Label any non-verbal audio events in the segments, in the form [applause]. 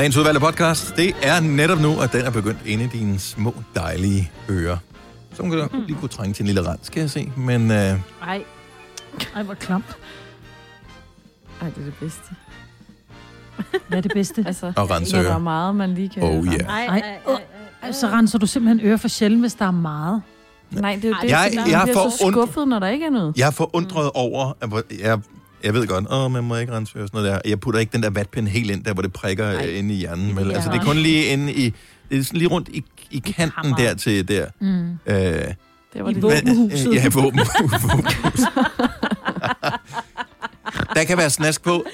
Dagens udvalgte podcast, det er netop nu, at den er begyndt inde i dine små, dejlige ører. Så kan du Mm. lige kunne trænge til en lille rens, skal jeg se. Men øh, Ej. Ej, hvor klamt. Ej, det er det bedste. Hvad er det bedste? [laughs] Altså, Og rense når der ører. er meget, man lige kan... Oh, yeah. Ej, ej, ej, ej. Så renser du simpelthen ører for sjældent, hvis der er meget. Nej, det er jo Ej, det, jeg- jeg man bliver får så skuffet, når der ikke er noget. jeg er forundret over, at jeg, jeg ved godt, åh, man må ikke og sådan noget der. Jeg putter ikke den der vatpind helt ind, der hvor det prikker Ej. øh, inde i hjernen. Det Vel? Altså, det er kun lige inde i, det er sådan lige rundt i, i kanten der til der. Mm. Øh, Det var I det. Våbenhuset. Ja, våben, våbenhus. [laughs] der kan være snask på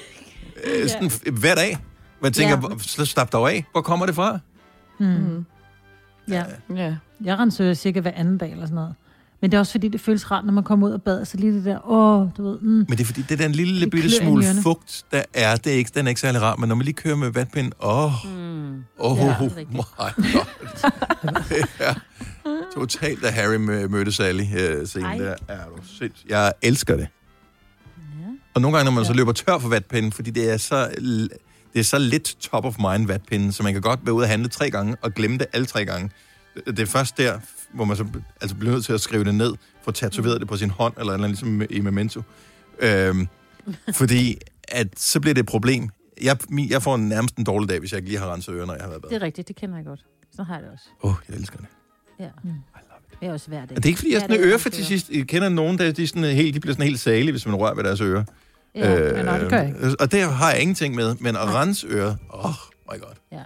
øh, sådan, hver dag. Man tænker, Ja. stop dog af. Hvor kommer det fra? Mm. Mm. Ja. Ja. Jeg renser cirka hver anden dag eller sådan noget. Men det er også fordi, det føles rart, når man kommer ud af badet, så lige det der, åh, du ved, mm. Men det er fordi, det er den lille Det bitte smule fugt, der er. Det er ikke, den er ikke særlig rar, men når man lige kører med vatpind, åh, oh, Mm. åh, Ja, oh, my god. er [laughs] totalt, da Harry mø- mødte Sally øh, scenen der. Er du sindssygt. Jeg elsker det. Ja. Og nogle gange, når man så Ja. løber tør for vatpinden, fordi det er så, det er så lidt top of mind vatpinden, så man kan godt være ude og handle tre gange og glemme det alle tre gange. Det er først der, hvor man så altså bliver nødt til at skrive det ned, få tatoveret det på sin hånd, eller, eller ligesom i Memento. Øhm, [laughs] fordi at, så bliver det et problem. Jeg, jeg får nærmest en dårlig dag, hvis jeg ikke lige har renset ørerne, når jeg har været i Det bad. er rigtigt, det kender jeg godt. Så har jeg det også. Åh, oh, jeg elsker det. Ja. Mm. Det er også hver dag. Og det er ikke, fordi jeg er sådan er ørefetischist. Jeg kender nogen, der de, er sådan helt, de bliver sådan helt sale, hvis man rører ved deres ører. Ja, men nej, det gør jeg ikke. Øh, Og det har jeg ingenting med. Men at rense øret, åh, oh my god. ja.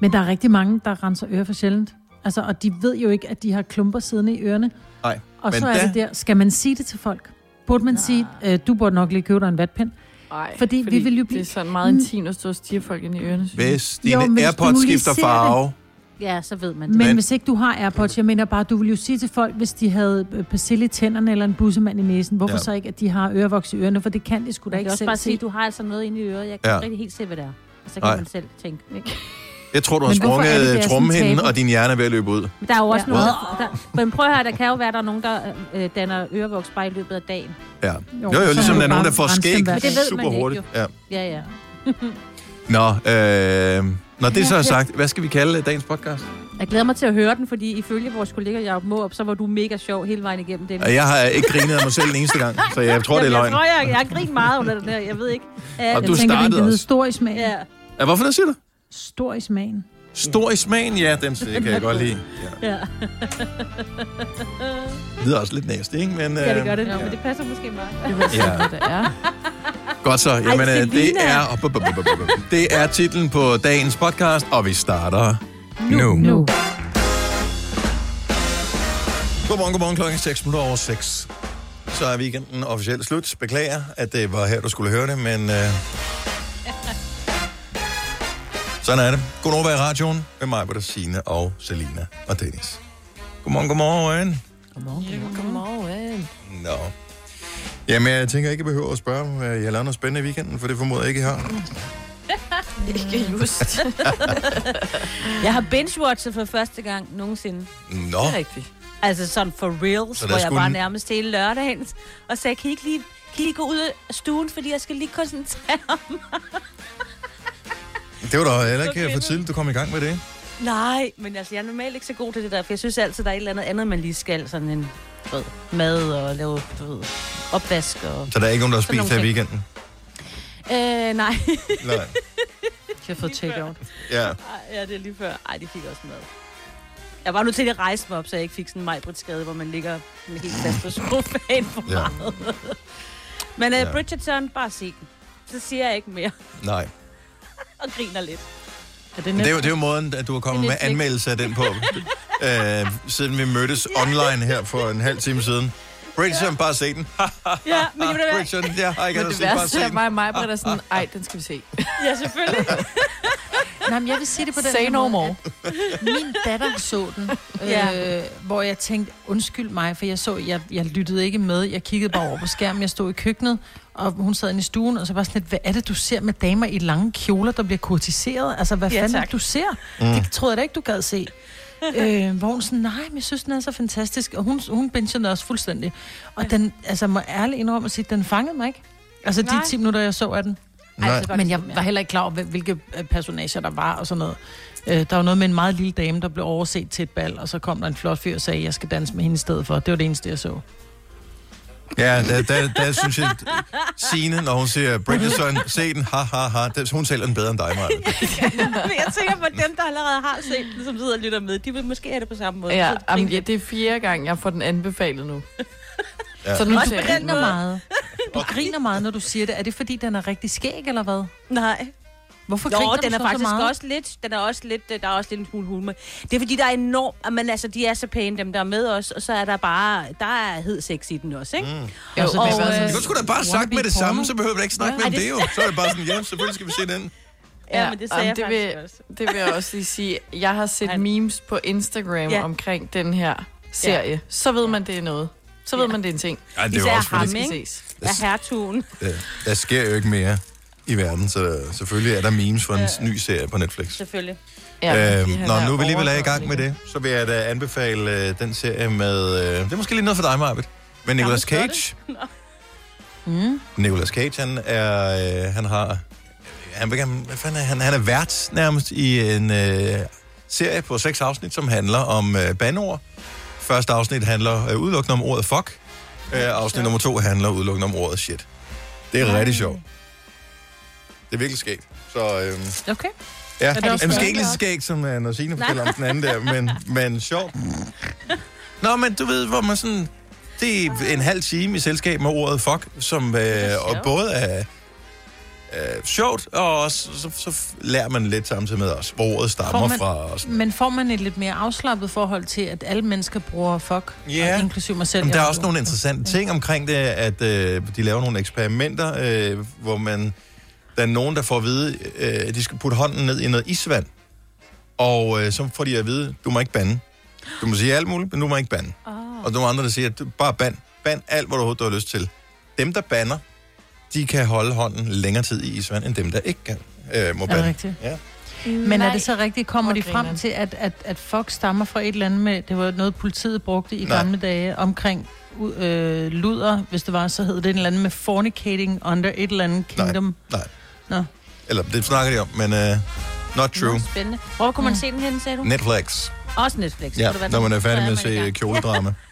Men der er rigtig mange, der renser ører for sjældent. Altså, og de ved jo ikke, at de har klumper siddende i ørerne. Nej, Og men så er da- det der, skal man sige det til folk? Burde man Nej. sige, øh, du burde nok lige købe dig en vatpind? Ej, Fordi vi vil jo blive- Det er sådan meget intimt at stå og stige folk ind i ørerne. synes jeg. Hvis dine Jo, men hvis du AirPods lige skifter ser farve, ja, så ved man Men, det. men hvis ikke du har AirPods, jeg mener bare, du vil jo sige til folk, hvis de havde øh, persille i tænderne eller en bussemand i næsen, hvorfor Ja. ja. så ikke, at de har ørevoks i ørerne, for det kan de sgu da kan ikke også selv bare se. sige, at du har altså noget inde i øret. Jeg kan Ja. ja. ikke rigtig helt se, hvad det er. Og så kan Nej. man selv tænke. Ikke? Jeg tror, du har det, det sprunget sådan trommehinden, og din hjerne er ved at løbe ud. Men der er jo også Ja. ja. nogen, der, men prøv at høre, der kan jo være, der er nogen, der øh, danner ørevoks bare i løbet af dagen. Ja. Jo, Jo, jo, ligesom der er nogen, der får skæg det super hurtigt. Ja. Ja, ja. [laughs] Nå, øh, når det så er sagt, hvad skal vi kalde dagens podcast? Jeg glæder mig til at høre den, fordi ifølge vores kollega Jacob Måb, så var du mega sjov hele vejen igennem det. Og Jeg har ikke grinet af mig selv en eneste gang, så jeg tror, det er jeg, løgn. tror, jeg, jeg har grint meget under den her. Jeg ved ikke. Uh, Og Jeg du tænker, startede den hedder også. stor i smagen. Ja, Ja, hvorfor det siger du? Stor i smagen. Stor i smagen, ja, den [laughs] det kan jeg godt lide. Ja. ja. Det lyder også lidt næste, ikke? Men, ja, det øh, gør det. Ja. Men det passer måske meget. Det sådan, Ja. det er. Godt så. Jamen, øh, det Selina. er, op, op, op, op, op, op. det er titlen på dagens podcast, og vi starter nu. Nu. Godmorgen, godmorgen klokken 6 minutter over 6. Så er weekenden officielt slut. Beklager, at det var her, du skulle høre det, men... Øh... Sådan er det. Godnova i radioen med mig, hvor der Signe og Selina og Dennis. Godmorgen, godmorgen. Godmorgen. Godmorgen. Nå. Jamen, jeg tænker ikke, jeg behøver at spørge, om jeg har lavet noget spændende i weekenden, for det formoder jeg ikke, I har. [laughs] Ikke just. [laughs] Jeg har binge-watchet for første gang nogensinde. Nå, Det er rigtigt. Altså sådan for reals, Så der hvor jeg skulle bare nærmest hele lørdagen og sagde, kan I ikke lige, kan I lige gå ud af stuen, fordi jeg skal lige koncentrere [laughs] mig. Det var da heller ikke Okay. for tidligt, du kom i gang med det. Nej, men altså, jeg er normalt ikke så god til det der, for jeg synes altid, der er et eller andet andet, man lige skal. Sådan en ved, mad og lave du ved, opvask og... Så der er ikke nogen, der har spist her i weekenden? Øh, nej. Nej. [laughs] Jeg har fået take-out. Ja. Ej, ja, det er lige før. Ej, de fik også mad. Jeg var nu til at rejse mig op, så jeg ikke fik sådan en majbrit-skade, hvor man ligger med helt fast på sofaen for Ja. meget. [laughs] Men uh, ja. Bridgerton, bare se den. Så siger jeg ikke mere, Nej. [laughs] og griner lidt. Er det det er, jo, det er jo måden, at du har kommet med anmeldelse af den på, [laughs] øh, siden vi mødtes online her for en halv time siden. Bridgerton, bare se den. Ja, men det var Bridgerton, jeg har ikke Men det værste er mig og mig, der er sådan, ej, den skal vi se. Ja, selvfølgelig. [laughs] Nej, men jeg vil sige det på den Say no måde, more. Min datter så den, [laughs] Ja. øh, hvor jeg tænkte, undskyld mig, for jeg så, jeg, jeg lyttede ikke med. Jeg kiggede bare over på skærmen, jeg stod i køkkenet, og hun sad inde i stuen, og så var sådan lidt, hvad er det, du ser med damer i lange kjoler, der bliver kurtiseret? Altså, hvad Ja, fanden tak. du ser? Mm. Det troede jeg da ikke, du gad se. [laughs] øh, hvor hun sådan, nej, men jeg synes, den er så fantastisk. Og hun, hun bingede den også fuldstændig. Og den, altså, må ærligt indrømme at sige, den fangede mig ikke. Altså, de Nej. 10 minutter, jeg så af den. Nej. så Men jeg var heller ikke klar over, hvil- hvilke øh, personager der var og sådan noget. Øh, der var noget med en meget lille dame, der blev overset til et bal, og så kom der en flot fyr og sagde, at jeg skal danse med hende i stedet for. Det var det eneste, jeg så. Ja, der, der, der synes jeg, Signe, når hun siger Bridgerton, se den, ha, ha, ha, der, hun sælger den bedre end dig, Maja. [laughs] Men jeg tænker på dem, der allerede har set den, som sidder og lytter med. De vil måske have det på samme måde. Ja, Så jamen, ja, det er fjerde gang, jeg får den anbefalet nu. Ja. Så nu Også den den. griner meget. Du griner meget, når du siger det. Er det, fordi den er rigtig skæg, eller hvad? Nej. Hvorfor Nå, griner den du er så faktisk så meget? også lidt, den er også lidt, der er også lidt en smule humor. Det er fordi, der er enormt, men altså, de er så pæne, dem der er med os, og så er der bare, der er hed sex i den også, ikke? Mm. Jo, Altså, og, det er øh, bare Du skulle da bare sagt med det samme, porno. så behøver vi ikke snakke Ja. med det det- jo. Så er det bare sådan, ja, selvfølgelig skal vi se den. Ja, men det sagde jeg det faktisk vil, også. Det vil jeg også lige sige. Jeg har set memes på Instagram Ja. ja. omkring den her serie. Så ved man, det er noget. Så ved Ja. man, det er en ting. Ej, det er Især også ham, Det ikke? ses. Ja, hertugen. der, der sker jo ikke mere i verden, så der, selvfølgelig er der memes for en Ja. ny serie på Netflix. Selvfølgelig. Ja, øh, han når er nu vi alligevel er i gang med det, så vil jeg da anbefale øh, den serie med... Øh, det er måske lige noget for dig, Marvitt. Men Nicolas Cage. Mm. Nicolas Cage, han er... Øh, han har... Han, hvad fanden er, han, han er vært nærmest i en øh, serie på seks afsnit, som handler om øh, bandeord. Første afsnit handler øh, udelukkende om ordet fuck. Øh, afsnit nummer to handler udelukkende om ordet shit. Det er rigtig sjovt. Det er virkelig skægt. Så øh, Okay. ja, det det måske ikke lige så skægt, som øh, når Signe fortæller om den anden der, men, [laughs] men sjovt. Nå, men du ved, hvor man sådan... Det er en halv time i selskab med ordet fuck, som øh, og både er øh, sjovt, og også, så, så lærer man lidt samtidig med os, hvor ordet stammer Får man- fra. Og sådan. Men får man et lidt mere afslappet forhold til, at alle mennesker bruger fuck, Ja. og inklusive mig selv? Men der er også nogle interessante ting omkring det, at øh, de laver nogle eksperimenter, øh, hvor man der er nogen, der får at vide, øh, at de skal putte hånden ned i noget isvand. Og øh, så får de at vide, du må ikke bande. Du må sige alt muligt, men du må ikke bande. Oh. Og nogle andre, der siger, at du bare band. Band alt, hvad du overhovedet har lyst til. Dem, der banner, de kan holde hånden længere tid i isvand, end dem, der ikke kan, øh, må Er det rigtigt? Ja. Men er det så rigtigt, kommer de frem til, at, at, at fuck stammer fra et eller andet med, det var noget, politiet brugte i Nej. gamle dage, omkring øh, luder, hvis det var, så hed det en eller anden med fornicating under et eller andet kingdom. Nej. Nå. Eller det snakker de om, men uh, not true. Nå, spændende. Hvor kunne man se den hen, sagde du? Netflix. Også Netflix. Ja, når man er færdig med at se gang. kjoledrama. [laughs]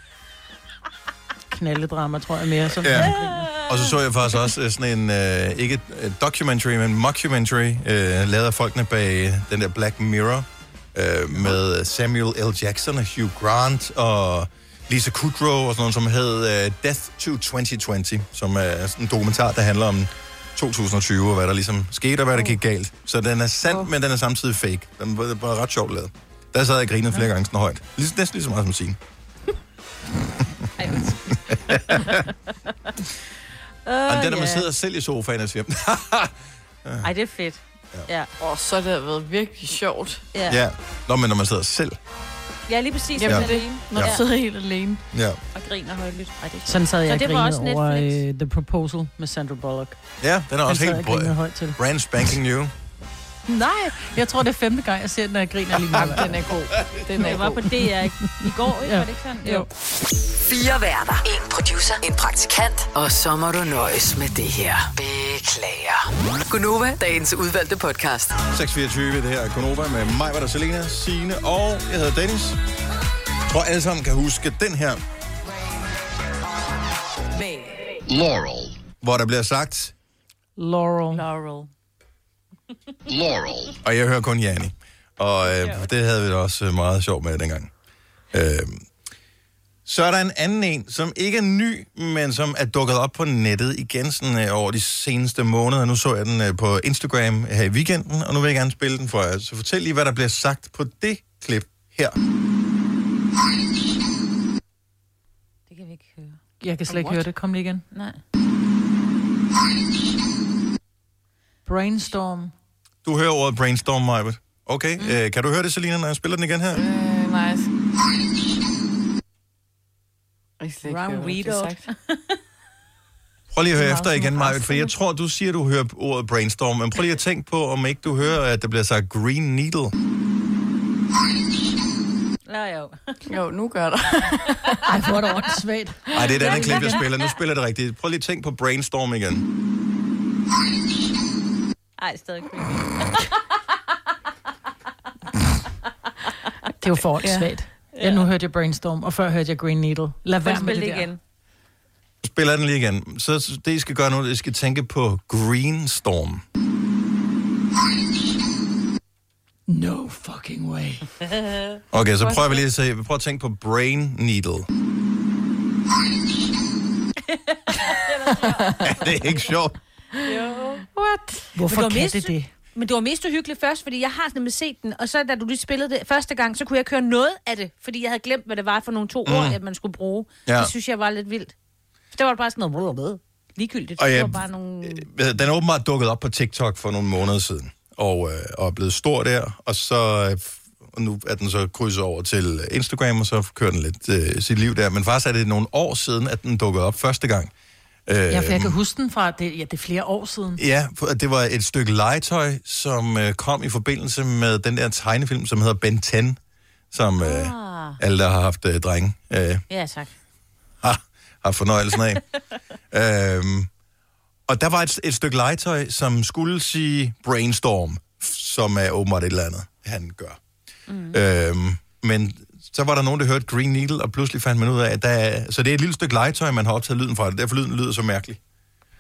Knalledrama, tror jeg mere. Som Ja. Og så så jeg faktisk også øh, sådan en, øh, ikke et documentary, men mockumentary, øh, lavet af folkene bag den der Black Mirror, øh, med Samuel L. Jackson og Hugh Grant og Lisa Kudrow og sådan noget, som hed øh, Death to 2020, som er sådan en dokumentar, der handler om 2020 og hvad der ligesom skete og hvad der gik galt. Så den er sand, Oh. men den er samtidig fake. Den var, var ret sjovt lavet. Der sad jeg og grinede flere gange sådan højt. Lige, næsten lige så meget som sin. [laughs] Ej, undskyld. Og den, der man ja. sidder selv i sofaen og siger, [laughs] Ej, det er fedt. Ja. Åh, så har det været virkelig sjovt. Ja. ja. Nå, men når man sidder selv. ja, lige præcis. Jamen, Ja. det er. Når Ja. du sidder helt alene. Ja. Og griner højlydt. Ej, det er Sådan sad jeg Så og det var grinede også over Netflix? uh, The Proposal med Sandra Bullock. Ja, den er Den også helt brød. Brand spanking new. Nej, jeg tror, det er femte gang, jeg ser den, og jeg griner lige meget. den er god. Den er Det var god. på DR i, i går, ikke? Ja. Var det ikke sådan? Jo. Fire værter. En producer. En praktikant. Og så må du nøjes med det her. Beklager. Gunova, dagens udvalgte podcast. 624, det her er Konoba med mig, var der Selena, Signe og jeg hedder Dennis. Jeg tror alle sammen kan huske den her, Laurel. hvor der bliver sagt, Laurel. Laurel. Laurel. og jeg hører kun Jani. Og øh, det havde vi da også meget sjovt med dengang. Øh, så er der en anden en, som ikke er ny, men som er dukket op på nettet igen sådan, øh, over de seneste måneder. Nu så jeg den øh, på Instagram her i weekenden, og nu vil jeg gerne spille den for jer. Så fortæl lige, hvad der bliver sagt på det klip her. Det kan vi ikke høre. Jeg kan slet ikke høre det. Kom lige igen. Nej. Brainstorm. Du hører ordet brainstorm, Majbet. Okay, mm. øh, kan du høre det, Selina, når jeg spiller den igen her? Øh, nice. Jeg slet ikke bliver readout. [laughs] Prøv lige at høre efter igen, en Majbet, for jeg tror, du siger, du hører ordet brainstorm, men prøv lige at tænke på, om ikke du hører, at der bliver sagt green needle. Ja, jo. [laughs] Jo, nu gør der. [laughs] Ej, hvor er det åndssvagt. Nej, det er et andet klip, jeg spiller. Nu spiller det rigtigt. Prøv lige at tænke på brainstorm igen. Ej, stadig creepy. Det er jo for svagt. Ja, nu hørte jeg Brainstorm, og før hørte jeg Green Needle. Lad være at med spille det der. igen. Spiller den lige igen. Så det, I skal gøre nu, det I skal tænke på Green Storm. No fucking way. [laughs] Okay, så prøver vi lige at se. Vi prøver at tænke på Brain Needle. ja, [laughs] det er [laughs] ikke sjovt. What? Hvorfor kan det det? Men det var mest uhyggeligt først, fordi jeg har nemlig set den, og så da du lige spillede det første gang, så kunne jeg ikke høre noget af det, fordi jeg havde glemt, hvad det var for nogle to mm. ord, at man skulle bruge. Ja. Det synes jeg var lidt vildt. Det var bare sådan noget blablabla. ligegyldigt. Og det ja, var bare nogle... Øh, Den er åbenbart dukket op på TikTok for nogle måneder siden, og, øh, og er blevet stor der, og så øh, og nu er den så krydset over til Instagram, og så kører den lidt øh, sit liv der. Men faktisk er det nogle år siden, at den dukkede op første gang. Øh, Ja, for jeg kan huske den fra, det, ja, det er flere år siden. Ja, det var et stykke legetøj, som øh, kom i forbindelse med den der tegnefilm, som hedder Ben 10, som øh, Ah. alle, der har haft øh, drenge, øh, Ja, tak. har, har fornøjelsen af. [laughs] øhm, og der var et, et stykke legetøj, som skulle sige brainstorm, som er åbenbart et eller andet, han gør. Mm. Øhm, men så var der nogen, der hørte Green Needle, og pludselig fandt man ud af, at der er, så det er et lille stykke legetøj, man har optaget lyden fra, det derfor lyden lyder så mærkelig.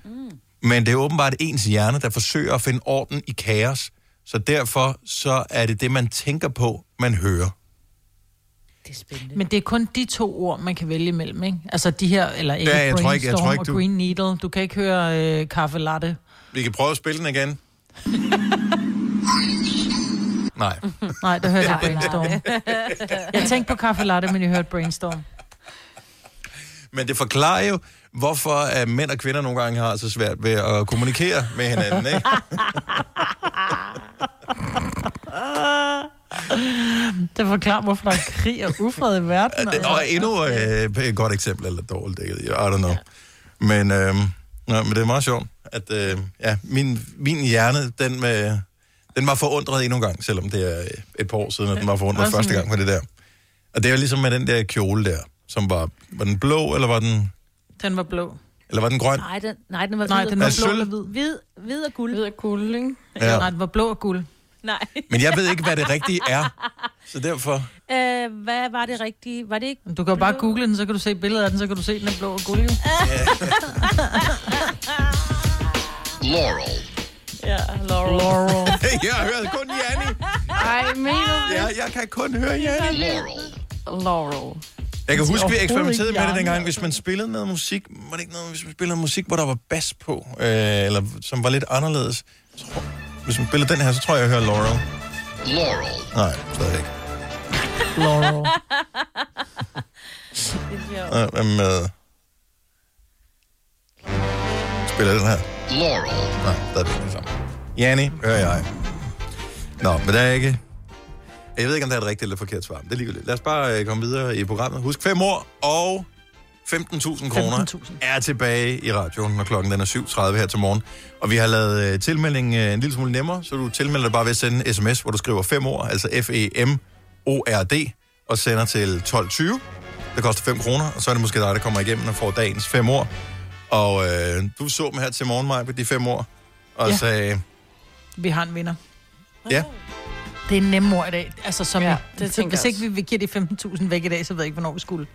Mm. Men det er åbenbart ens hjerne, der forsøger at finde orden i kaos, så derfor så er det det, man tænker på, man hører. Det er spændende. Men det er kun de to ord, man kan vælge imellem, ikke? Altså de her, eller ikke Ja, jeg tror ikke- jeg tror ikke, og du- green needle. Du kan ikke høre øh, kaffe latte. Vi kan prøve at spille den igen. [laughs] Nej. [laughs] Nej, der hørte jeg brainstorm. Jeg tænkte på kaffe latte, men jeg hørte brainstorm. Men det forklarer jo, hvorfor at mænd og kvinder nogle gange har så svært ved at kommunikere med hinanden, ikke? [laughs] Det forklarer, hvorfor der er krig og ufred i verden. Det er endnu øh, et godt eksempel, eller dårligt, I don't know. Men, øh, nej, men det er meget sjovt, at øh, ja, min, min hjerne, den, med, den var forundret endnu en gang, selvom det er et par år siden, at den var forundret Også første gang på det der. Og det er jo ligesom med den der kjole der, som var, var den blå, eller var den, Den var blå. eller var den grøn? Nej, den, nej, den var Nej, den var blå eller hvid. Hvid, hvid og guld. Hvid og guld, ikke? Ja. Nej, den var blå og guld. Nej. Men jeg ved ikke, hvad det rigtige er. Så derfor... [laughs] Øh, hvad var det rigtige? Var det ikke? Du kan jo bare google den, så kan du se billedet af den, så kan du se, den er blå og guld. Jo. [laughs] [laughs] Laurel. Ja, Laurel. Laurel. [laughs] jeg hører kun Janni. Ej, mener Ja, jeg kan kun høre Janni. Laurel. du? Laurel. Jeg kan huske, vi eksperimenterede ikke med det dengang, hvis man spillede noget musik, var det ikke noget, hvis man spillede noget musik, hvor der var bas på, øh, eller som var lidt anderledes. Tror, hvis man spiller den her, så tror jeg, jeg hører Laurel. Laurel. Nej, stadig ikke. Laurel. [laughs] Hvad med... Spiller den her? Laurel. Nej, stadig ikke det samme. Janni, hører jeg. Nå, men der er ikke... Jeg ved ikke, om det er et rigtigt eller forkert svar. Det er ligegyldigt. Lad os bare øh, komme videre i programmet. Husk fem år og 15.000 kroner 15.000. er tilbage i radioen, når klokken den er 7.30 her til morgen. Og vi har lavet øh, tilmeldingen øh, en lille smule nemmere, så du tilmelder dig bare ved at sende en sms, hvor du skriver fem år, altså F-E-M-O-R-D, og sender til 12.20. Det koster 5 kroner, og så er det måske dig, der kommer igennem og får dagens fem år. Og øh, du så dem her til morgen, Maja, på de fem år, og Ja. sagde, Vi har en vinder. ja, Det er en nem ord i dag. Altså, som Ja, det det tænker Hvis ikke vi, vi giver de 15.000 væk i dag, så ved jeg ikke, hvornår vi skulle.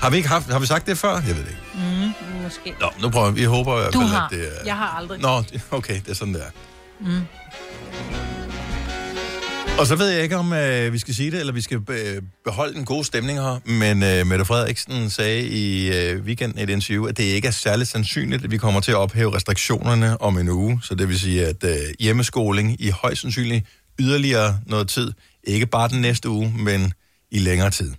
har vi ikke haft, har vi sagt det før? Jeg ved det ikke. Måske. Nå, nu prøver vi. Vi håber i hvert Du fald, har. at det er... Jeg har aldrig. Nå, [laughs] okay, det er sådan, der. Mm. Og så ved jeg ikke, om øh, vi skal sige det, eller vi skal øh, beholde en god stemning her, men øh, Mette Frederiksen sagde i øh, weekenden i et interview, at det ikke er særlig sandsynligt, at vi kommer til at ophæve restriktionerne om en uge. Så det vil sige, at øh, hjemmeskoling i højst sandsynligt yderligere noget tid. Ikke bare den næste uge, men i længere tid.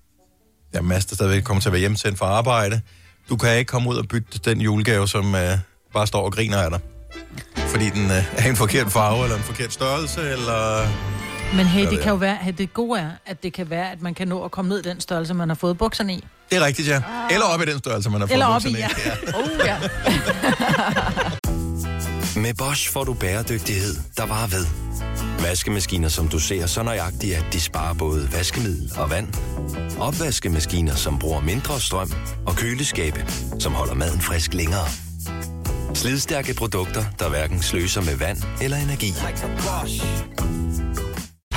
Der er masser, der stadigvæk kommer til at være hjemsendt fra arbejde. Du kan ikke komme ud og bytte den julegave, som øh, bare står og griner af dig. Fordi den øh, er en forkert farve, eller en forkert størrelse, eller... Men hey, det ja. kan jo være, at det gode er, at det kan være, at man kan nå at komme ned i den størrelse, man har fået bukserne i. Det er rigtigt, ja. Eller op i den størrelse, man har fået Eller op i, bukserne ja. Oh, ja. [laughs] Med Bosch får du bæredygtighed, der varer ved. Vaskemaskiner, som du ser så nøjagtigt, at de sparer både vaskemiddel og vand. Opvaskemaskiner, som bruger mindre strøm. Og køleskabe, som holder maden frisk længere. Slidstærke produkter, der hverken sløser med vand eller energi.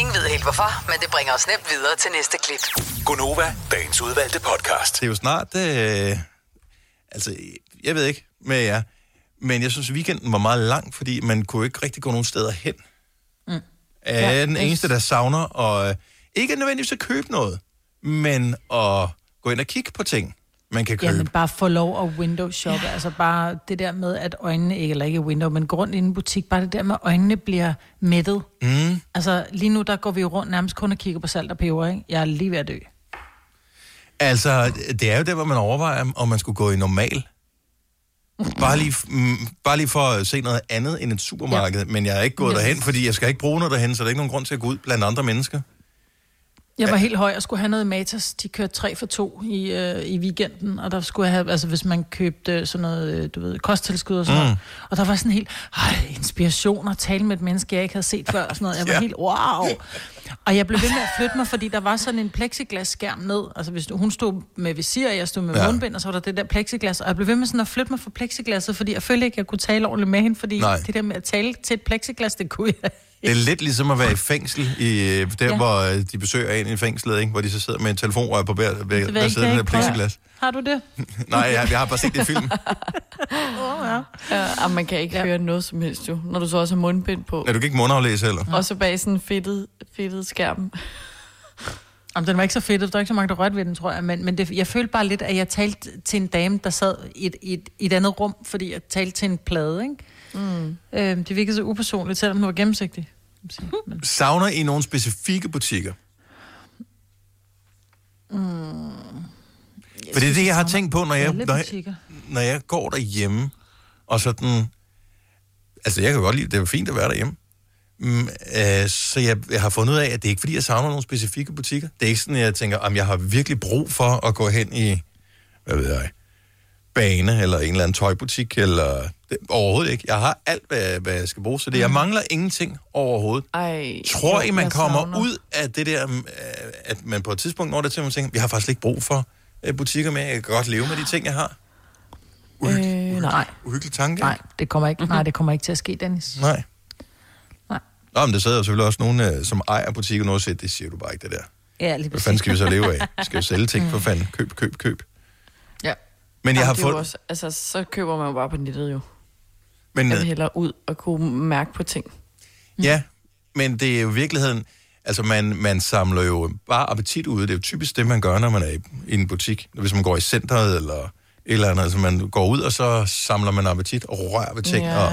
Ingen ved helt hvorfor, men det bringer os nemt videre til næste klip. Gunova, dagens udvalgte podcast. Det er jo snart... Øh, altså, jeg ved ikke med jer, men jeg synes, weekenden var meget lang, fordi man kunne ikke rigtig gå nogen steder hen. Mm. Er Ja, den eneste, der savner, og øh, ikke nødvendigvis at købe noget, men at gå ind og kigge på ting, man kan købe. Jamen bare få lov at window shoppe. Altså bare det der med, at øjnene, ikke, eller ikke window, men gå rundt i en butik, bare det der med, at øjnene bliver mættet. Mm. Altså lige nu, der går vi jo rundt nærmest kun og kigger på salt og peber, ikke? Jeg er lige ved at dø. Altså, det er jo der, hvor man overvejer, om man skulle gå i normal. Bare lige, mm, bare lige for at se noget andet end et supermarked. Ja. Men jeg er ikke gået Ja. derhen, fordi jeg skal ikke bruge noget derhen, så der er ikke nogen grund til at gå ud blandt andre mennesker. Jeg var helt høj og skulle have noget Matas. De kørte 3 for 2 i, øh, i weekenden, og der skulle jeg have, altså hvis man købte sådan noget, øh, du ved, kosttilskud og sådan Mm. noget. Og der var sådan helt, ej, inspiration at tale med et menneske, jeg ikke havde set før, og sådan noget. Jeg var Ja. helt, wow. Og jeg blev ved med at flytte mig, fordi der var sådan en plexiglasskærm ned. Altså hvis du, hun stod med visir, og jeg stod med Ja. mundbind, og så var der det der plexiglas. Og jeg blev ved med sådan at flytte mig fra plexiglasset, fordi jeg følte ikke, jeg kunne tale ordentligt med hende, fordi. Nej. det der med at tale til et plexiglas, det kunne jeg Det er lidt ligesom at være i fængsel, i, øh, der ja. Ja. hvor øh, de besøger en i fængslet, ikke? hvor de så sidder med en telefonrør på hver, hver, hver side af plexiglas. Har du det? [laughs] Nej, jeg, jeg har bare set det i film. [laughs] Oh, ja. Ja, og man kan ikke ja. høre noget som helst jo, når du så også har mundbind på. Er du kan ikke mundaflæse heller? Og så bag sådan en fedtet, fedtet skærm. Jamen, den var ikke så fedt, der var ikke så mange, der rørte ved den, tror jeg. Men, men det, jeg følte bare lidt, at jeg talte til en dame, der sad i et, i et, i et andet rum, fordi jeg talte til en plade, ikke? Mm. Øh, det virkede så upersonligt, selvom den var gennemsigtig. Men, Savner I nogle specifikke butikker? mm, For det er det, jeg har tænkt på, når jeg, når jeg, når jeg går derhjemme, og sådan... Altså, jeg kan godt lide, det er fint at være derhjemme. Mm, øh, så jeg, jeg har fundet ud af, at det er ikke, fordi jeg savner nogle specifikke butikker. Det er ikke sådan, at jeg tænker, om jeg har virkelig brug for at gå hen i, hvad ved jeg, bane, eller en eller anden tøjbutik, eller... Det, overhovedet ikke. Jeg har alt, hvad, hvad jeg skal bruge, så det, jeg mangler ingenting overhovedet. Ej, Tror I, man jeg kommer savner- ud af det der, øh, at man på et tidspunkt når det til, at man tænker, vi har faktisk ikke brug for øh, butikker mere, jeg kan godt leve med de ting, jeg har? Øh, nej, Uhyggelig tanke, nej, det kommer ikke, nej, det kommer ikke til at ske, Dennis. Nej. Nej. Nå, men der sidder jo selvfølgelig også nogen, øh, som ejer butikker, og siger, det siger du bare ikke, det der. Ja, lige Hvad fanden skal vi så leve af? [laughs] Vi skal jo sælge ting for fanden. Køb, køb, køb. Ja. Men jeg Jamen, har fået... Også, altså, så køber man jo bare på nettet jo. Men, Jeg hellere ud og kunne mærke på ting. Ja, men det er jo virkeligheden... Altså, man, man samler jo bare appetit ude. Det er jo typisk det, man gør, når man er i, i en butik. Hvis man går i centret eller et eller andet. Altså, man går ud, og så samler man appetit og rører ved ting. ja, Og,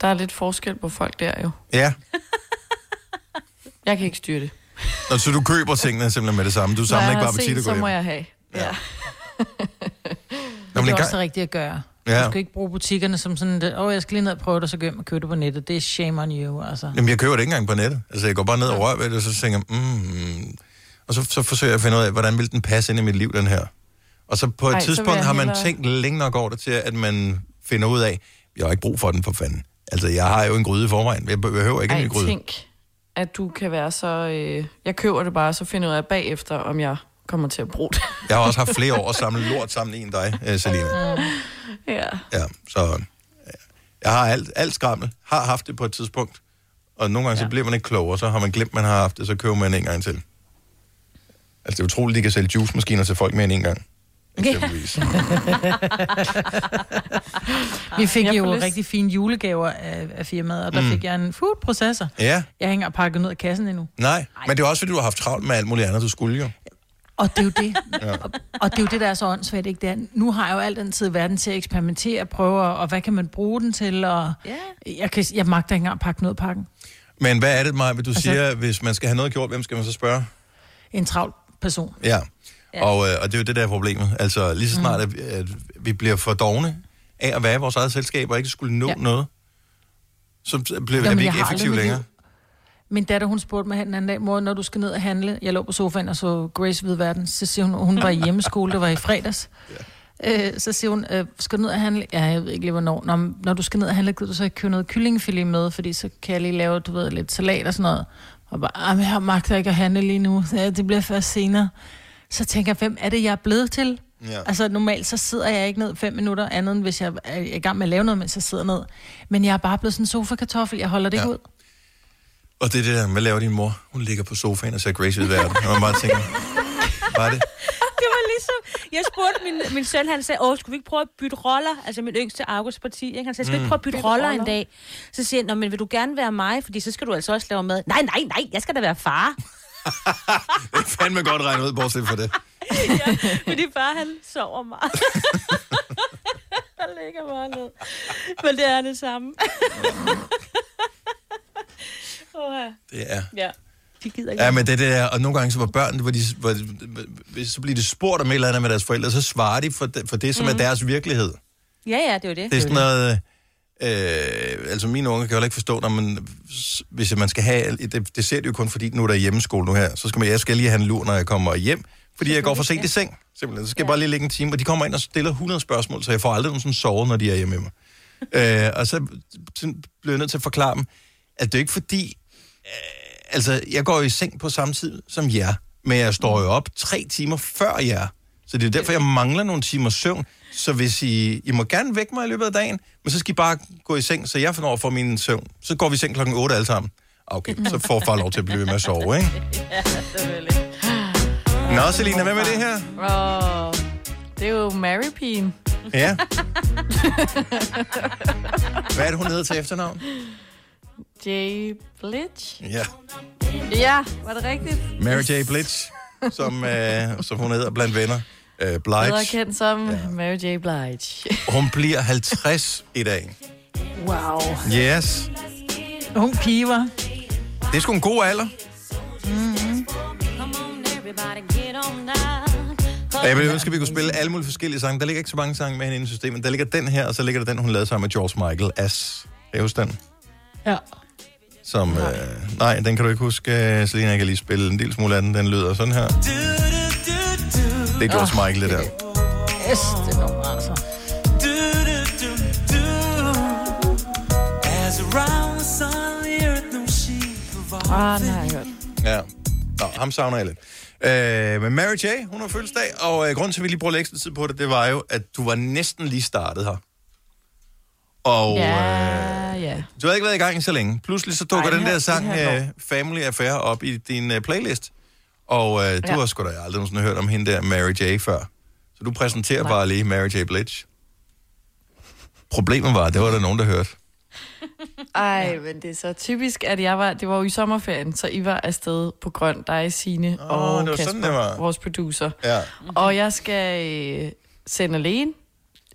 der er lidt forskel på folk der jo. ja. Jeg kan ikke styre det. Og så du køber tingene simpelthen med det samme. Du samler ikke bare appetit og så går må hjem. jeg have. Ja. Nå, men det er en også gang, rigtige at gøre. Ja. Du skal ikke bruge butikkerne som sådan, åh, oh, jeg skal lige ned og prøve det, og så gå hjem og købe det på nettet. Det er shame on you, altså. jamen, jeg køber det ikke engang på nettet. Altså, jeg går bare ned og rører ved det, og så tænker jeg, mm, og så, så forsøger jeg at finde ud af, hvordan vil den passe ind i mit liv, den her. Og så på et Ej, tidspunkt har man hellere- tænkt længe nok over det til, at man finder ud af, jeg har ikke brug for den for fanden. Altså, jeg har jo en gryde i forvejen. Jeg behøver ikke en Ej, ny gryde. tænk, at du kan være så... Øh, jeg køber det bare, så finder jeg ud af bagefter, om jeg kommer til at bruge det. Jeg har også haft flere år at samle lort sammen i end dig, øh, Selina. ja. Ja, så øh, jeg har alt, alt skrammel. Har haft det på et tidspunkt. Og nogle gange ja. så bliver man ikke klogere, så har man glemt, man har haft det, så køber man en gang til. Altså, det er utroligt, de kan sælge juicemaskiner til folk mere end en gang. eksempelvis. Vi fik Jeg jo rigtig fine julegaver af, af firmaet, og der Mm. mm. fik jeg en food processor. Ja, Jeg hænger pakket ned af kassen endnu. nej. Men det er også, fordi du har haft travlt med alt muligt andet, du skulle jo. Og det er jo det. Ja. Og, og det er jo det, der er så åndssvagt, ikke? Det er, nu har jeg jo al den tid i verden til at eksperimentere, prøve, og, og hvad kan man bruge den til, og Ja. jeg, kan, jeg magter ikke engang at pakke noget pakken. Men hvad er det, Maja, du Altså- siger, hvis man skal have noget gjort, hvem skal man så spørge? En travl person. Ja. Og, øh, og det er jo det, der er problemet. Altså, lige så snart, at, at vi bliver for dogne af at være i vores eget selskab, og ikke skulle nå ja. Ja. noget, så bliver Jamen, vi jeg ikke effektive længere. liv- Min datter, hun spurgte mig her den anden dag, mor, når du skal ned og handle, jeg lå på sofaen og så Grace ved verden, så siger hun, hun var i hjemmeskole, det var i fredags. Ja. Øh, så siger hun, øh, skal du ned og handle? Ja, jeg ved ikke lige, hvornår. Når, når du skal ned og handle, kan du så ikke købe noget kyllingfilet med, fordi så kan jeg lige lave, du ved, lidt salat og sådan noget. Og bare, "Ah, men jeg magter ikke at handle lige nu, ja, det bliver først senere. Så tænker jeg, hvem er det, jeg er blevet til? Ja. Altså normalt så sidder jeg ikke ned fem minutter andet, end hvis jeg er i gang med at lave noget, mens jeg sidder ned. Men jeg er bare blevet sådan en sofa-kartoffel, jeg holder det Ja. ikke ud. Og det er det der, hvad laver din mor? Hun ligger på sofaen og ser Grace ud i verden. Og man bare tænker, bare det? Det var ligesom, jeg spurgte min, min søn, han sagde, åh, skulle vi ikke prøve at bytte roller? Altså min yngste August parti, ikke? Han sagde, skal vi ikke Mm. prøve at bytte Bytte roller en dag? Så siger jeg, Nå, men vil du gerne være mig? Fordi så skal du altså også lave mad. Nej, nej, nej, jeg skal da være far. [laughs] Det er fandme godt regnet ud, bortset fra det. [laughs] Fordi far, han sover meget. [laughs] han ligger meget ned. Men det er det samme. Åh, Det er... ja, de gider ikke. Ja, men det der, og nogle gange så var børn, hvor de, hvor, hvis så bliver de spurgt om et eller andet med deres forældre, så svarer de for det, for det som mm. er Mhm. deres virkelighed. Ja, ja, det er jo det. Det er sådan noget... Øh, altså mine unge kan jo heller ikke forstå, når man, hvis man skal have, det, det ser det jo kun fordi, nu er der hjemmeskole nu her, så skal man, jeg skal lige have en lur, når jeg kommer hjem, fordi jeg går for sent i seng, simpelthen. Så skal jeg bare lige ligge en time, og de kommer ind og stiller 100 spørgsmål, så jeg får aldrig nogen sådan sovet, når de er hjemme med mig. [laughs] øh, og så sådan bliver jeg nødt til at forklare dem, at det er ikke fordi, øh, altså jeg går i seng på samme tid som jer, men jeg står jo op tre timer før jer. Så det er derfor, jeg mangler nogle timer søvn. Så hvis I, I må gerne vække mig i løbet af dagen, men så skal I bare gå i seng, så jeg får over for min søvn. Så går vi i seng klokken 8 alle sammen. Okay, så får far lov til at blive med at sove, ikke? [laughs] Ja, selvfølgelig. Nå, Selina, hvad med det her? Åh, det er jo Mary Peen. Ja. [laughs] Hvad er det, hun hedder til efternavn? Jay Blitch. Ja, Ja, var det rigtigt? Mary J. Blitz, som, øh, som hun hedder blandt venner. Øh, Bedre Blige. kendt som ja. Mary J. Blige. [laughs] Hun bliver 50 i dag. Wow. Yes. Ung pige, var. Det er sgu en god alder. Mm-hmm. Og jeg ville ønske, at vi kunne spille alle mulige forskellige sange. Der ligger ikke så mange sange med hende i systemet. Der ligger den her, og så ligger der den, hun lavede sammen med George Michael. As. Kan I huske den? Ja. Som, nej. Øh, nej, den kan du ikke huske. Uh, Selina jeg kan lige spille en lille smule af den. Den lyder sådan her. Det er George Ah, Michael, det der. Yes, det er nummer, altså. Ah, den har jeg hørt. Ja. Nå, ham savner jeg lidt. Øh, men Mary J., hun har fødselsdag, og øh, grunden til, at vi lige bruger lidt ekstra tid på det, det var jo, at du var næsten lige startet her. Og Ja, øh, ja. du havde ikke været i gang så længe. Pludselig så dukker Ej, den her- der sang den her øh, Family Affair op i din øh, playlist. Og øh, du Ja. har sgu da aldrig nogensinde hørt om hende der Mary J. før. Så du præsenterer Nej. bare lige Mary J. Blige. Problemet var, at det var der nogen, der hørte. Ej, men det er så typisk, at jeg var, det var jo i sommerferien, så I var afsted på Grøn, dig, Signe Åh, og det var Kasper, sådan, det var. vores producer. Ja. Og jeg skal øh, sende alene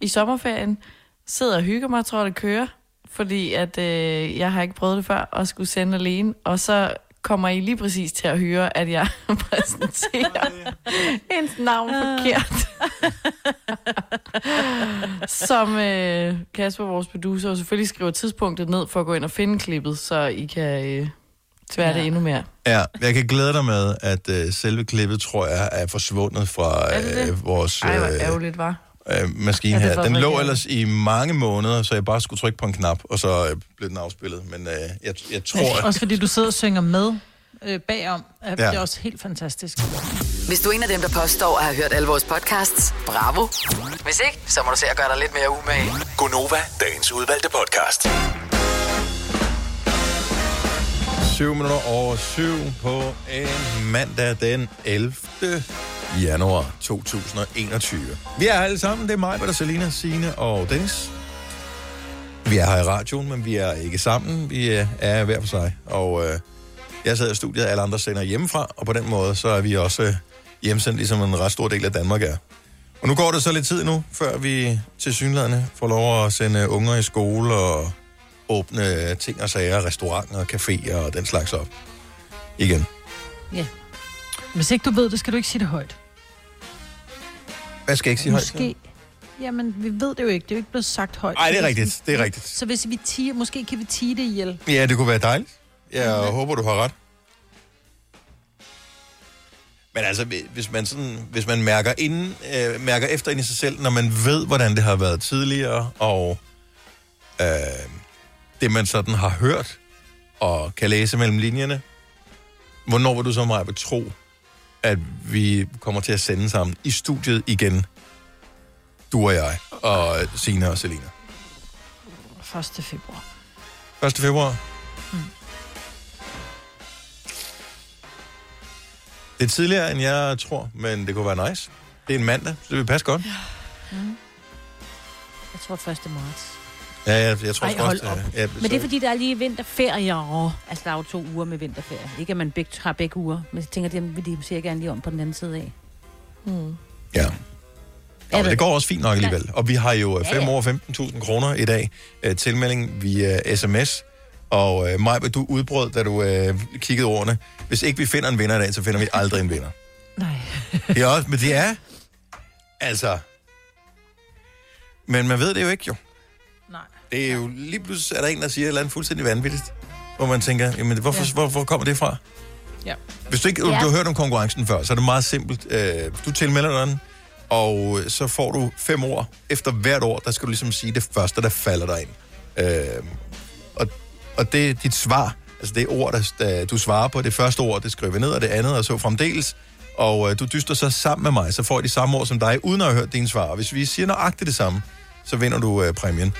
i sommerferien, sidder og hygger mig, tror det kører, fordi at øh, jeg har ikke prøvet det før, og skulle sende alene, og så kommer I lige præcis til at høre, at jeg [laughs] præsenterer [laughs] ens navn forkert. Som øh, Kasper, vores producer, selvfølgelig skriver tidspunktet ned for at gå ind og finde klippet, så I kan øh, tvære det endnu mere. Ja, jeg kan glæde dig med, at øh, selve klippet, tror jeg, er forsvundet fra Er det det? øh, vores Ej, hvor øh, ærgerligt, var. Øh, maskine Ja, her. Den lå rigtig ellers i mange måneder, så jeg bare skulle trykke på en knap, og så øh, blev den afspillet. Men øh, jeg, jeg tror... Også fordi du sidder og synger med øh, bagom. Er ja. Det er også helt fantastisk. Hvis du er en af dem, der påstår at have hørt alle vores podcasts, bravo. Hvis ikke, så må du se at gøre dig lidt mere umage. Gonova, dagens udvalgte podcast. 7 minutter over 7 på en mandag den 11 januar 2021. Vi er alle sammen, det er mig, der Selina, Signe og Dennis. Vi er her i radioen, men vi er ikke sammen. Vi er- hver for sig. Og øh, jeg sidder i studiet, alle andre sender hjemmefra, og på den måde, så er vi også øh, hjemsendt, ligesom en ret stor del af Danmark er. Og nu går det så lidt tid nu, før vi til synlædende får lov at sende øh, unger i skole og åbne øh, ting og sager, restauranter og caféer og den slags op. Igen. Ja. Hvis ikke du ved det, skal du ikke sige det højt. Hvad skal jeg ikke sige højt? Måske. Jamen, vi ved det jo ikke. Det er jo ikke blevet sagt højt. Nej, det er rigtigt. Det er rigtigt. Så hvis vi tiger, måske kan vi tige det ihjel. Ja, det kunne være dejligt. Jeg håber, du har ret. Men altså, hvis man, sådan, hvis man mærker, inden, øh, mærker efter ind i sig selv, når man ved, hvordan det har været tidligere, og øh, det, man sådan har hørt og kan læse mellem linjerne, hvornår vil du så meget tro, at vi kommer til at sende sammen i studiet igen, du og jeg, og Sina og Selina? 1. februar. 1. februar? Det er tidligere, end jeg tror, men det kunne være nice. Det er en mandag, så det vil passe godt. Jeg tror 1. marts. Ja, jeg, jeg tror Ej, hold også, op. Ja, Men det er fordi, der er lige vinterferie. og- Altså, der er jo to uger med vinterferie. Ikke at man begge, har begge uger. Men jeg tænker, det vil de måske gerne lige om på den anden side af. Hmm. Ja. Ja, men det går også fint nok alligevel. Og vi har jo Ja, 5 ja. år 15.000 kroner i dag. Øh, tilmelding via sms. Og øh, Maja, du udbrød, da du øh, kiggede ordene. Hvis ikke vi finder en vinder i dag, så finder vi aldrig en vinder. Nej. Det er også, men det er... Altså... Men man ved det jo ikke, jo. Det er jo lige pludselig, er der en, der siger et eller andet fuldstændig vanvittigt. Hvor man tænker, jamen, hvorfor, ja. hvor, hvor kommer det fra? Ja. Hvis du ikke Ja. du har hørt om konkurrencen før, så er det meget simpelt. Øh, Du tilmelder den, og så får du fem år. Efter hvert år, der skal du ligesom sige det første, der falder dig ind. Øh, og, og det er dit svar. Altså det ord, der, der du svarer på. Det første ord, det skriver vi ned, og det andet, og så fremdeles. Og øh, du dyster så sammen med mig, så får jeg de samme ord som dig, uden at have hørt dine svar. Og hvis vi siger nøjagtigt det samme, så vinder du øh, præmien.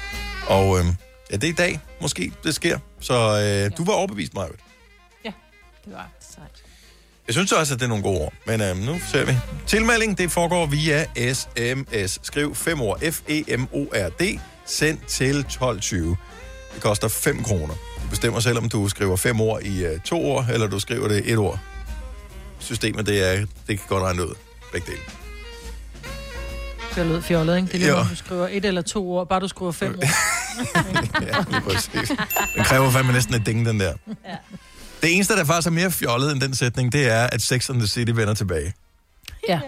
Og øh, ja, det er i dag, måske det sker. Så øh, du var overbevist, Maja. Det var sejt. Jeg synes også, at det er nogle gode ord, men øhm, nu ser vi. Tilmelding, det foregår via sms. Skriv 5 ord, F-E-M-O-R-D, send til 1220. Det koster 5 kroner. Du bestemmer selv, om du skriver 5 ord i øh, to ord, eller du skriver det et ord. Systemet, det, er, det kan godt regne ud. Begge dele. Det lød fjollet, ikke? Det er lige, om du skriver et eller to ord, bare du skriver fem ord. [laughs] ja, lige præcis. Den kræver fandme næsten et ding, den der. Ja. Det eneste, der faktisk er mere fjollet end den sætning, det er, at Sex and the City vender tilbage. Ja.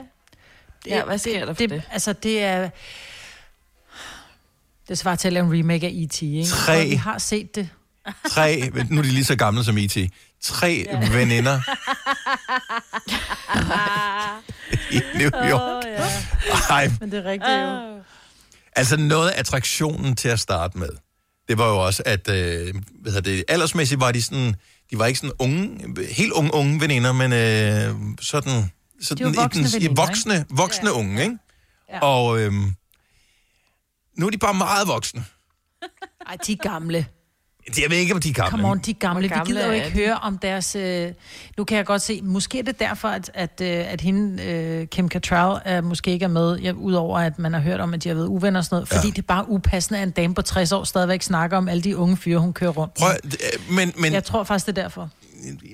Ja, hvad sker der for det? det? Altså, det er... Det svarer til at lave en remake af E.T., ikke? Tre. Og vi har set det. Tre, nu er de lige så gamle som E.T. Tre ja. veninder [laughs] i New York. Åh, ja. Ej, Men det er rigtigt jo. altså noget af attraktionen til at starte med, det var jo også, at øh, hvad hedder det, aldersmæssigt var de sådan, de var ikke sådan unge, helt unge, unge veninder, men øh, sådan, sådan De var voksne i den, i veninder, voksne, ikke? voksne Ja. unge, ikke? Ja. Og øh, nu er de bare meget voksne. Ej, de er gamle. Jeg ved ikke, om de er gamle. Come on, de er gamle. Hvor Vi gamle gider jo er ikke de? høre om deres... Øh... Nu kan jeg godt se, måske er det derfor, at, at, øh, at hende, øh, Kim Cattrall, er, måske ikke er med, ja, udover at man har hørt om, at de har været uvenner og sådan noget, fordi det er bare upassende, at en dame på 60 år stadigvæk snakker om alle de unge fyre, hun kører rundt. Prøv, øh, men, men, Jeg tror faktisk, det er derfor.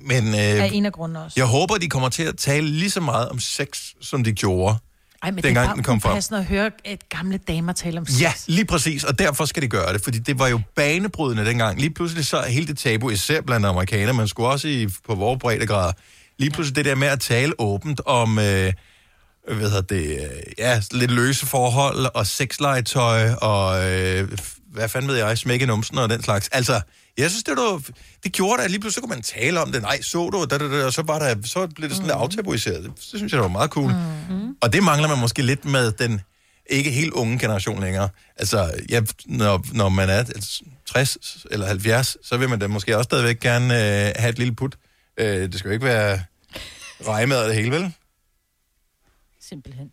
men Er øh, en af grundene også. jeg håber, de kommer til at tale lige så meget om sex, som de gjorde. Ej, men det dengang er den kom frem. at høre et gamle damer tale om sex. Ja, lige præcis, og derfor skal de gøre det, fordi det var jo banebrydende dengang. Lige pludselig så er hele det tabu, især blandt amerikanere, man skulle også i, på vores breddegrad, lige pludselig det der med at tale åbent om, øh, hvad hedder det, øh, ja, lidt løse forhold, og sexlegetøj, og øh, hvad fanden ved jeg, smække numsen og den slags. Altså, jeg synes, det, var, det gjorde det, at lige pludselig så kunne man tale om det. Nej, så du, da, da, da, og så, var der, så blev det sådan lidt aftabuiseret. Det, det synes jeg, det var meget cool. Mm. Og det mangler man måske lidt med den ikke helt unge generation længere. Altså, ja, når, når man er altså, 60 eller 70, så vil man da måske også stadigvæk gerne øh, have et lille put. Øh, det skal jo ikke være rejmad af det hele, vel? Simpelthen.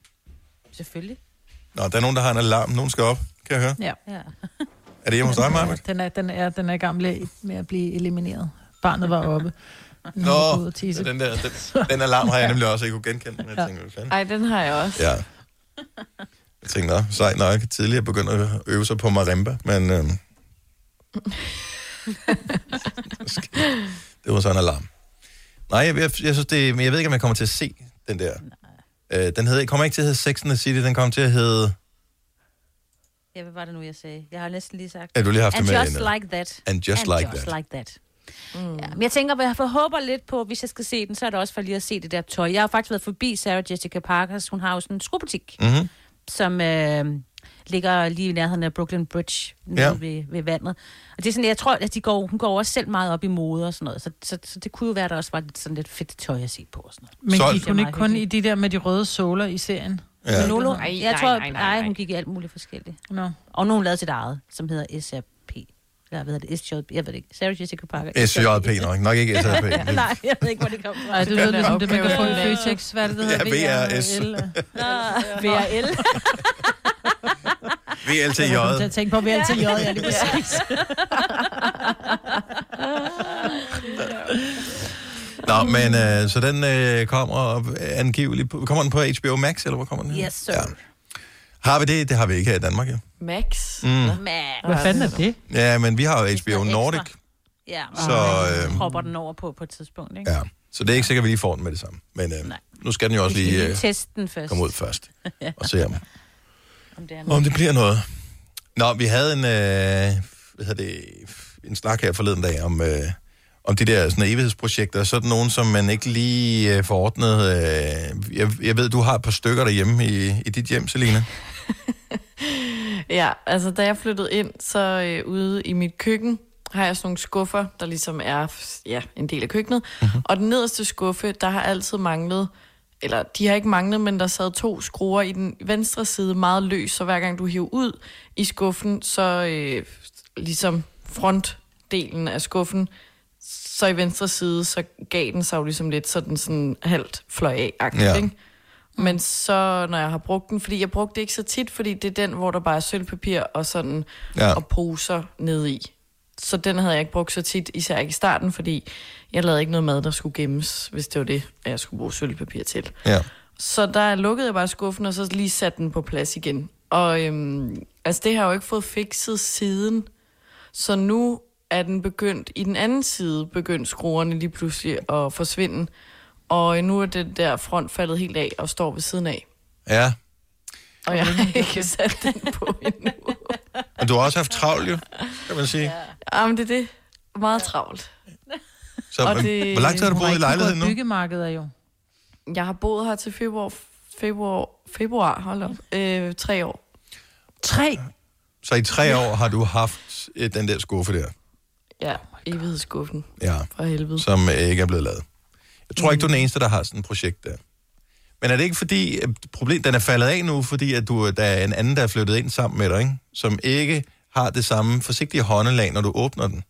Selvfølgelig. Nå, der er nogen, der har en alarm. Nogen skal op, kan jeg høre. Ja. Ja. Er det hjemme hos dig, Maja? Den er, den er, den er gammel med at blive elimineret. Barnet var oppe. Nå, Nå, tisse. den, der, den, den alarm har jeg [laughs] nemlig også ikke kunne genkende. Men jeg tænkte? Ej, den har jeg også. Ja. Jeg tænkte, nå, sejt nok. Tidligere begyndte at øve sig på marimba, men øhm, [laughs] det var sådan en alarm. Nej, jeg, jeg, jeg, synes det, men jeg ved ikke, om jeg kommer til at se den der. Øh, den hedder, kommer ikke til at hedde Sex and the City, den kommer til at hedde... Ja, hvad var det nu, jeg sagde? Jeg har næsten lige sagt. Ja, du lige haft And det med just inde. like that. And just And like just that. like that. Mm. Ja, men jeg tænker, jeg håber lidt på, hvis jeg skal se den, så er det også for lige at se det der tøj. Jeg har faktisk været forbi Sarah Jessica Parkers. Hun har jo sådan en skobutik, Mm-hmm. som øh, ligger lige i nærheden af Brooklyn Bridge, nede Ja. ved, ved vandet. Og det er sådan, jeg tror, at de går, hun går også selv meget op i mode og sådan noget. Så, så, så det kunne jo være, at der også var lidt, sådan lidt fedt tøj at se på og sådan noget. Men Så- gik hun Det ikke kun i de der med de røde såler i serien? Ja. Men Lolo, Nej, jeg tror, nej, nej, nej, nej, hun gik i alt muligt forskelligt. Nå. Og nu har hun lavet sit eget, som hedder SRP. Eller hvad hedder det? SJ, jeg ved det ikke. Sarah Jessica Parker. SJP nok, nok ikke [laughs] SJP. Nej, jeg ved ikke, hvor det kom fra. Ej, det lyder ligesom det, man kan få i. Føtex. Hvad er det, det Ja, hedder? VRS. VRL. Ah, VRL. [laughs] VLTJ. Jeg tænke på VLTJ, ja, det er præcis. [laughs] Nå, men øh, så den øh, kommer angiveligt... På, kommer den på HBO Max, eller hvor kommer den? Yes, sir. Ja. Har vi det? Det har vi ikke her i Danmark, ja. Max. Mm. Men, Hvad fanden er det? Ja, men vi har jo HBO Nordic, ekstra. ja, så, øh, hopper den over på på et tidspunkt, ikke? ja. så det er ikke sikkert, at vi lige får den med det samme. Men øh, Nej. nu skal den jo også lige øh, teste den først. komme ud først [laughs] og se, om, Om det er om det bliver noget. Nå, vi havde en, øh, hvad hedder det, en snak her forleden dag om, øh, om de der sådan, evighedsprojekter. Sådan nogen, som man ikke lige øh, får ordnet. Øh, jeg, jeg ved, du har et par stykker derhjemme i, i dit hjem, Selina. [laughs] Ja, altså da jeg flyttede ind, så øh, ude i mit køkken, har jeg sådan nogle skuffer, der ligesom er ja, en del af køkkenet. Mm-hmm. Og den nederste skuffe, der har altid manglet, eller de har ikke manglet, men der sad to skruer i den venstre side meget løs, så hver gang du hiver ud i skuffen, så øh, ligesom frontdelen af skuffen, så i venstre side, så gav den sig jo ligesom lidt sådan, sådan halvt fløj af Ja. ikke? Men så, når jeg har brugt den, fordi jeg brugte det ikke så tit, fordi det er den, hvor der bare er sølvpapir og sådan, ja. og poser ned i. Så den havde jeg ikke brugt så tit, især ikke i starten, fordi jeg lavede ikke noget mad, der skulle gemmes, hvis det var det, jeg skulle bruge sølvpapir til. Ja. Så der lukkede jeg bare skuffen, og så lige satte den på plads igen. Og øhm, altså, det har jeg jo ikke fået fikset siden. Så nu er den begyndt, i den anden side begyndt skruerne lige pludselig at forsvinde. Og nu er det der front faldet helt af og står ved siden af. Ja. Og jeg har ikke sat den på endnu. [laughs] Og du har også haft travlt, jo, kan man sige. Jamen, det er det. Meget travlt. Så, Og det... Hvor lang tid har du boet i lejligheden nu? Byggemarkedet er jo. Jeg har boet her til februar, februar, februar hold op, øh, tre år. Tre? Så i tre år har du haft øh, den der skuffe der, Ja, evighedsskuffen. ja, For helvede. som øh, ikke er blevet lavet. Jeg tror ikke, du er den eneste, der har sådan et projekt der. Men er det ikke fordi, at problem, den er faldet af nu, fordi at du, der er en anden, der er flyttet ind sammen med dig, ikke? som ikke har det samme forsigtige håndelag, når du åbner den?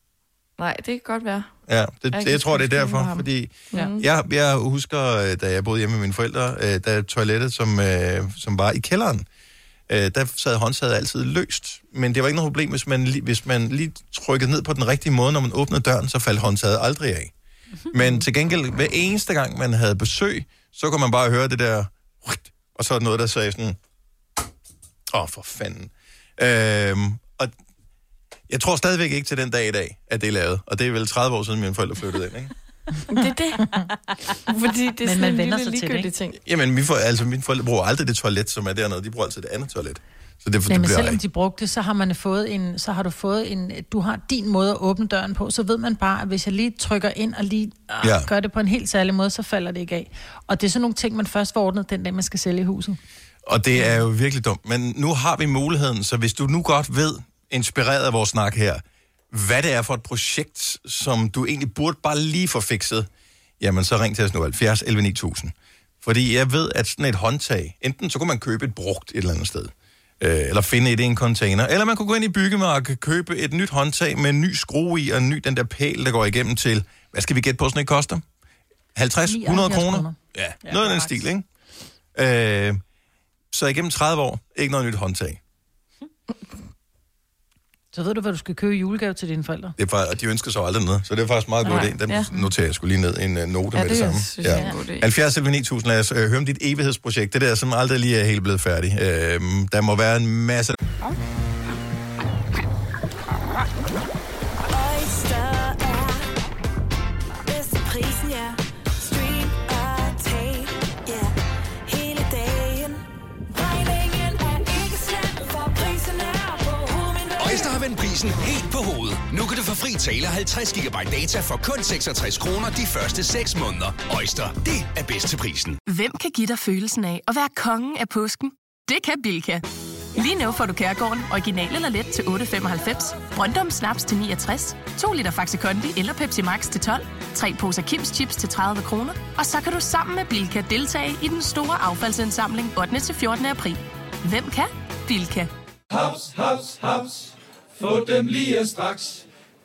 Nej, det kan godt være. Ja, det, Jeg jeg tror, det er derfor, ham. fordi Ja. jeg, jeg husker, øh, da jeg boede hjemme med mine forældre, øh, da toilettet, som, øh, som var i kælderen, øh, der sad håndtaget altid løst. Men det var ikke noget problem, hvis man, li- hvis man lige trykkede ned på den rigtige måde, når man åbnede døren, så faldt håndtaget aldrig af. [laughs] Men til gengæld, hver eneste gang, man havde besøg, så kunne man bare høre det der, og så er noget, der sagde sådan, åh, oh, for fanden. Øhm, og jeg tror stadigvæk ikke til den dag i dag, at det er lavet. Og det er vel 30 år siden, mine forældre flyttede ind, ikke? Det er det. Fordi det er Men sådan man en vender lille sig til det, ligegyldig ikke? ting. Jamen, vi får, altså, mine forældre bruger aldrig det toilet, som er dernede. De bruger altid det andet toilet. Så det, Nej, det men bliver selvom de brugte det, så har man fået en, så har du fået en, du har din måde at åbne døren på, så ved man bare, at hvis jeg lige trykker ind og lige øh, Ja. gør det på en helt særlig måde, så falder det ikke af. Og det er sådan nogle ting, man først får ordnet den dag, man skal sælge huset. Og det er jo virkelig dumt. Men nu har vi muligheden, så hvis du nu godt ved, inspireret af vores snak her, hvad det er for et projekt, som du egentlig burde bare lige få fikset, jamen så ring til os nu, 70 11 9000. Fordi jeg ved, at sådan et håndtag, enten så kunne man købe et brugt et eller andet sted, øh, eller finde et i en container, eller man kunne gå ind i byggemarkedet og købe et nyt håndtag med en ny skrue i, og en ny den der pæl, der går igennem til, hvad skal vi gætte på, sådan et koster? 50, 100 79 kroner? kroner. Ja, ja noget af den stil, ikke? Øh, så igennem 30 år, ikke noget nyt håndtag. Så ved du, hvad du skal købe i julegave til dine forældre. Det er faktisk, og de ønsker sig aldrig noget, så det er faktisk meget god Nej, idé. Den ja. noterer jeg skulle lige ned en uh, note Ja, med det, det samme. synes jeg god idé. 70 eller 9000, lad os øh, høre om dit evighedsprojekt. Det der, som aldrig lige er helt blevet færdig. Øh, der må være en masse... Oyster tale 50 GB data for kun 66 kroner de første 6 måneder. Øjster, det er bedst til prisen. Hvem kan give dig følelsen af at være kongen af påsken? Det kan Bilka! Lige nu får du Kærgården original eller let til 8.95, Brøndum Snaps til 69, 2 liter Faxi Kondi eller Pepsi Max til 12, 3 poser Kims Chips til 30 kroner, og så kan du sammen med Bilka deltage i den store affaldsindsamling 8. til 14. april. Hvem kan? Bilka. Haps, haps, haps. Få dem lige straks.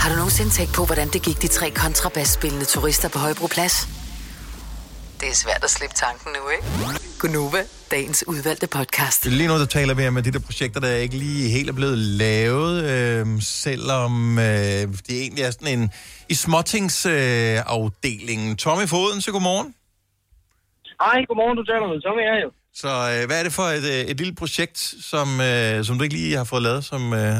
Har du nogensinde tænkt på, hvordan det gik de tre kontrabasspillende turister på Højbroplads? Det er svært at slippe tanken nu, ikke? Gunova, dagens udvalgte podcast. Lige nu, der taler vi om de der projekter, der ikke lige helt er blevet lavet, øh, selvom øh, det egentlig er sådan en i småtingsafdelingen. Øh, afdelingen. Tommy Foden, så godmorgen. Hej, godmorgen, du taler med Tommy her jo. Så øh, hvad er det for et, øh, et lille projekt, som, øh, som du ikke lige har fået lavet, som, øh,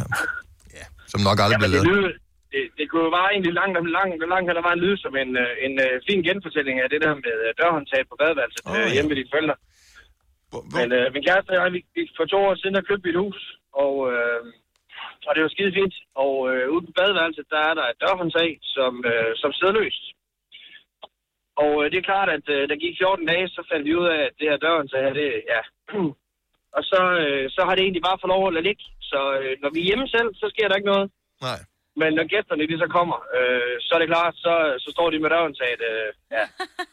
ja, som nok aldrig Jamen, bliver det, lavet? lyder, det, det kunne jo bare egentlig langt, langt, langt hen ad vejen lyde som en, øh, en uh, fin genfortælling af det der med uh, dørhåndtag på badeværelset oh, ja. hjemme med dine forældre. Men uh, min kæreste og jeg, vi, vi, for to år siden, der købte vi et hus, og, uh, og det var skide fint. Og uh, ude på badeværelset, der er der et dørhåndtag, som, uh, som sidder løst. Og uh, det er klart, at uh, der gik 14 dage, så fandt vi ud af, at det her dørhåndtag her, det, ja. [clears throat] og så, uh, så har det egentlig bare fået lov at lade ligge. Så uh, når vi er hjemme selv, så sker der ikke noget. Nej. Men når gæsterne de så kommer, øh, så er det klart, så, så står de med dørhåndtaget. Øh, ja.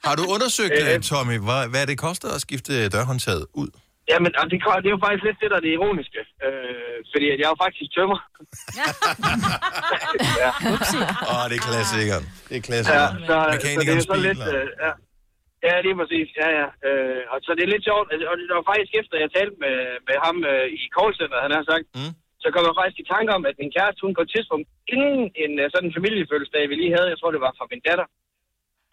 Har du undersøgt, øh, Tommy, hvad, hvad det koster at skifte dørhåndtaget ud? Jamen, og det, det er jo faktisk lidt det, der er det ironiske. Øh, fordi at jeg er jo faktisk tømmer. [laughs] ja. Åh, oh, det er klassikeren. Det er Ja, klassikeren. så, så det er så lidt... Øh, ja. ja, det er præcis. Ja, ja. Øh, og så det er lidt sjovt. Altså, Og det var faktisk efter, jeg talte med, med ham øh, i callcenter, han har sagt, mm. så kom jeg faktisk i tanke om, at min kæreste, hun på et tidspunkt, inden en øh, sådan familiefødselsdag, vi lige havde, jeg tror, det var fra min datter,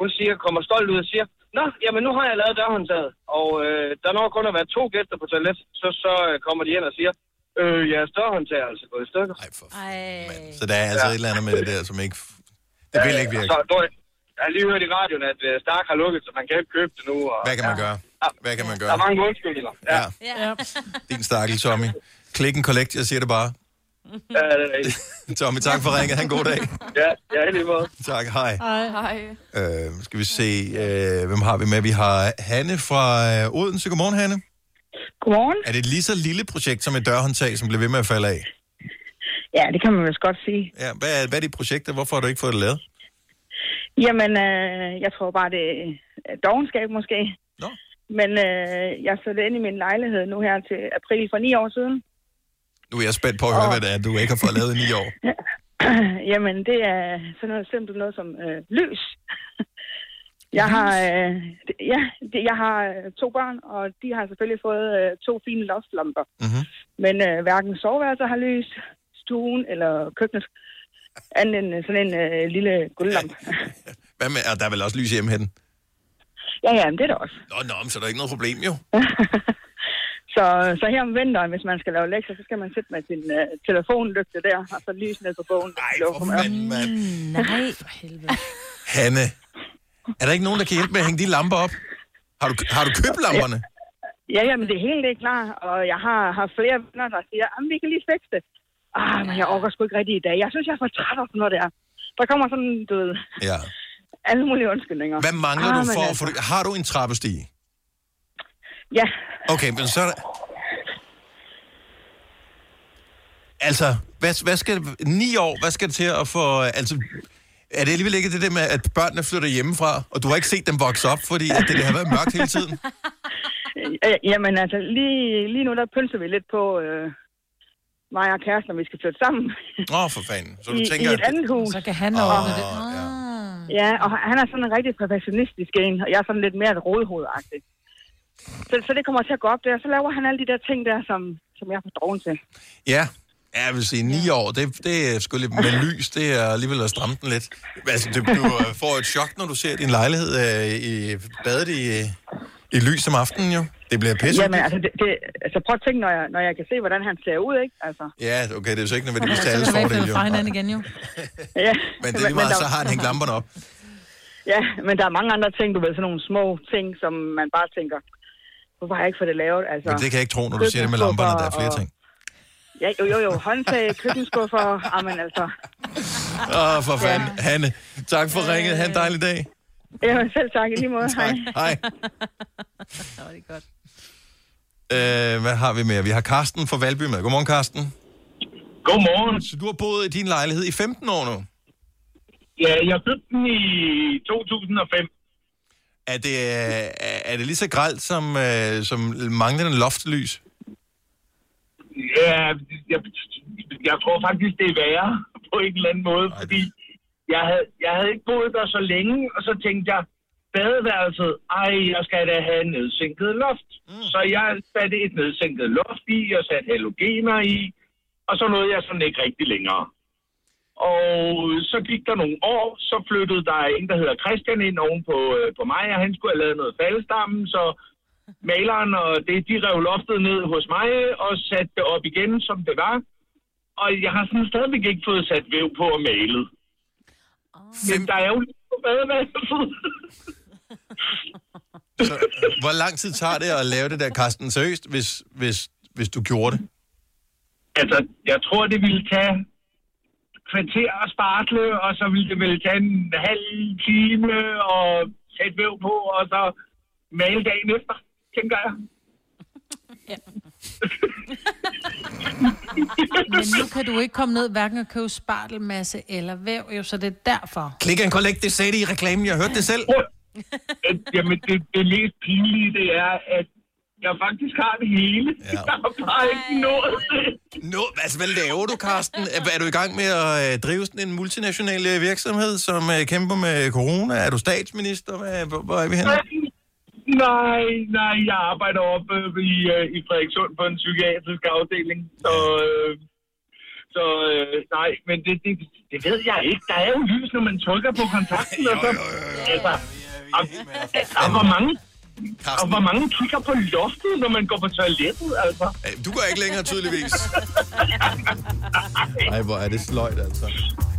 hun siger, kommer stolt ud og siger, Nå, jamen nu har jeg lavet dørhåndtaget, og øh, der når kun at være to gæster på toilet, så, så øh, kommer de ind og siger, øh, jeres dørhåndtag er altså gået i stykker. Ej, for Så der er altså ja. et eller andet med det der, som ikke... Det vil ikke virke. Så, du, jeg har lige hørt i radioen, at øh, Stark har lukket, så man kan ikke købe det nu. Og, Hvad kan man gøre? Hvad kan man gøre? Der er mange undskyldninger. Ja. Ja. Din stakkel, Tommy. Click and collect, jeg siger det bare. Ja, det er rigtigt. [laughs] Tommy, tak for ringet. Ha' en god dag. Ja, ja, i lige måde. Tak, hej. Hej. Hej. Øh, skal vi se, øh, hvem har vi med? Vi har Hanne fra øh, Odense. Godmorgen, Hanne. Godmorgen. Er det et lige så lille projekt som et dørhåndtag, som bliver ved med at falde af? Ja, det kan man vist godt sige. Ja, hvad, er, hvad er dit projekt, og hvorfor har du ikke fået det lavet? Jamen, øh, jeg tror bare, det er dogenskab måske. Nå. Men øh, jeg flyttede ind i min lejlighed nu her til april for ni år siden. Nu er jeg spændt på at høre, hvad det er, du ikke har fået lavet i ni år. [laughs] Jamen, det er sådan noget simpelt noget som øh, lys. [laughs] Jeg har, øh, ja, jeg har øh, to børn, og de har selvfølgelig fået øh, to fine loftlamper. Mm-hmm. Men øh, hverken soveværelset har lys, stuen eller køkkenet, andet end øh, sådan en øh, lille guldlampe. [laughs] Hvad med, og der er vel også lys hjemme hen? Ja, ja, men det er der også. Nå, nå, men så er der ikke noget problem, jo. Så, så her om vinteren, hvis man skal lave lektier, så skal man sidde med sin øh, telefonlygte der, og så lys ned på bogen. Ej, for fanden, mand. Nej, [laughs] for helvede. Hanne, er der ikke nogen, der kan hjælpe med at hænge de lamper op? Har du, har du købt lamperne? Ja, ja, men det er helt ikke klar, og jeg har har flere venner, der siger, at vi kan lige fikse det. Ah, men jeg orker sgu ikke rigtig i dag. Jeg synes, jeg er for træt af sådan noget der. Der kommer sådan, du ved, Ja. alle mulige undskyldninger. Hvad mangler ah, du for? altså, for? Har du en trappestige? Ja, Okay, men så er der... Altså, hvad, hvad skal, ni år, hvad skal det til at få... Altså, er det alligevel ikke det der med, at børnene flytter hjemmefra, og du har ikke set dem vokse op, fordi at det, det har været mørkt hele tiden? [laughs] Øh, Jamen altså, lige, lige nu der pølser vi lidt på øh, mig og kæresten, når vi skal flytte sammen. Åh, oh, for fanden. Så du I, tænker, I et andet hus. Så kan han ordne det. Ja, og han er sådan en rigtig perfektionistisk en, og jeg er sådan lidt mere et rådhovedagtig. Så, så det kommer til at gå op der. Så laver han alle de der ting der, som, som jeg får drogen til. Ja, Ja, jeg vil sige, ni år, det, det er sgu lidt med lys, det er alligevel at stramme den lidt. Altså, det, du får et chok, når du ser din lejlighed øh, i badet i, i lys om aftenen, jo. Det bliver pisse. Jamen, altså, det, det, altså prøv at tænke, når jeg, når jeg kan se, hvordan han ser ud, ikke? Altså. Ja, okay, det er jo så ikke nødvendigvis til alles fordel, jo. fra hinanden igen, jo. Ja. Men det er lige meget, så har han hængt lamperne op. Ja, men der er mange andre ting, du ved, sådan nogle små ting, som man bare tænker, hvorfor har jeg ikke fået det lavet? Altså, Men det kan jeg ikke tro, når du siger det med lamperne, der er flere ting. Ja, jo, jo, jo. Håndtag, køkkenskuffer, amen altså. Åh, for fanden. Hanne, tak for ringet. Ha' en dejlig dag. Jamen, selv tak i lige måde. Hej. Hej. [laughs] Det er godt. Øh, hvad har vi mere? Vi har Karsten fra Valby med. Godmorgen, Karsten. Godmorgen. Så du har boet i din lejlighed i 15 år nu? Ja, jeg købte den i 2005. Er det, er, det lige så gralt som, øh, som manglende loftlys? Ja, jeg, jeg tror faktisk, det er værre på en eller anden måde, fordi jeg havde, jeg havde ikke boet der så længe, og så tænkte jeg, badeværelset, ej, jeg skal da have nedsænket loft. Mm. Så jeg satte et nedsænket loft i, og satte halogener i, og så nåede jeg sådan ikke rigtig længere. Og så gik der nogle år, så flyttede der en, der hedder Christian ind oven på, øh, på mig, og han skulle have lavet noget faldstamme, så maleren og det, de rev loftet ned hos mig og satte det op igen, som det var. Og jeg har sådan stadigvæk ikke fået sat væv på og malet. Men der er jo lidt på badeværelset. [laughs] Så, hvor lang tid tager det at lave det der, Karsten? Seriøst, hvis, hvis, hvis du gjorde det? Altså, jeg tror, det ville tage kvarter at spartle, og så ville det vel tage en halv time og sætte væv på, og så male dagen efter, tænker jeg. [laughs] Men nu kan du ikke komme ned hverken og købe spartelmasse eller væv, jo, så det er derfor. Click and collect, det sagde de i reklamen. Jeg hørte det selv. Jamen, det, det mest pinlige, det er, at jeg faktisk har det hele. Ja. [laughs] Jeg har bare ikke nået det. Nå, altså, hvad laver du, Karsten? Er, er du i gang med at øh, drive sådan en multinational øh, virksomhed, som øh, kæmper med corona? Er du statsminister? Hvad, hvor, hvor er vi henne? Nej, nej, jeg arbejder op øh, i, øh, i Frederikssund på en psykiatrisk afdeling. Så, øh, så øh, nej, men det, det, det ved jeg ikke. Der er jo lys, når man trykker på kontakten. [laughs] og så, altså, og, [laughs] og, hvor mange, og hvor mange kigger på loftet, når man går på toilettet, altså? Du går ikke længere, tydeligvis. [laughs] Ej, hvor er det sløjt, altså.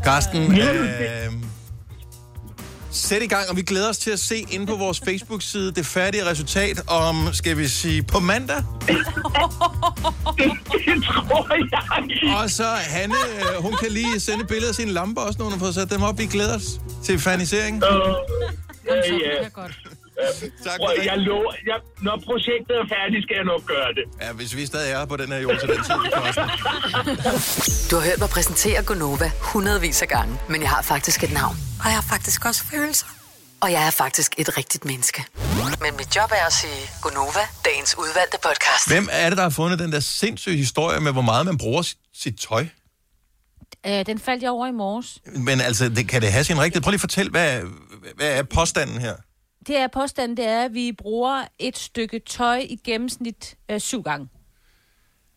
Karsten, øh, sæt i gang, og vi glæder os til at se inde på vores Facebook-side det færdige resultat om, skal vi sige, på mandag. det, [laughs] det tror jeg. Og så Hanne, øh, hun kan lige sende billeder af sine lamper også, når hun har fået sat dem op. Vi glæder os til fanisering. Ja, ja. Tak Prøv, jeg lover, jeg, når projektet er færdigt, skal jeg nok gøre det. Ja, hvis vi stadig er på den her jord til den tid. Du har hørt mig præsentere Gonova hundredvis af gange, men jeg har faktisk et navn. Og jeg har faktisk også følelser. Og jeg er faktisk et rigtigt menneske. Men mit job er at sige Gonova, dagens udvalgte podcast. Hvem er det, der har fundet den der sindssyge historie med, hvor meget man bruger sit, sit tøj? Øh, den faldt jeg over i morges. Men altså, det, kan det have sin rigtighed? Prøv lige at fortælle, hvad, hvad er påstanden her? Det er påstanden, det er, at vi bruger et stykke tøj i gennemsnit øh, syv gange.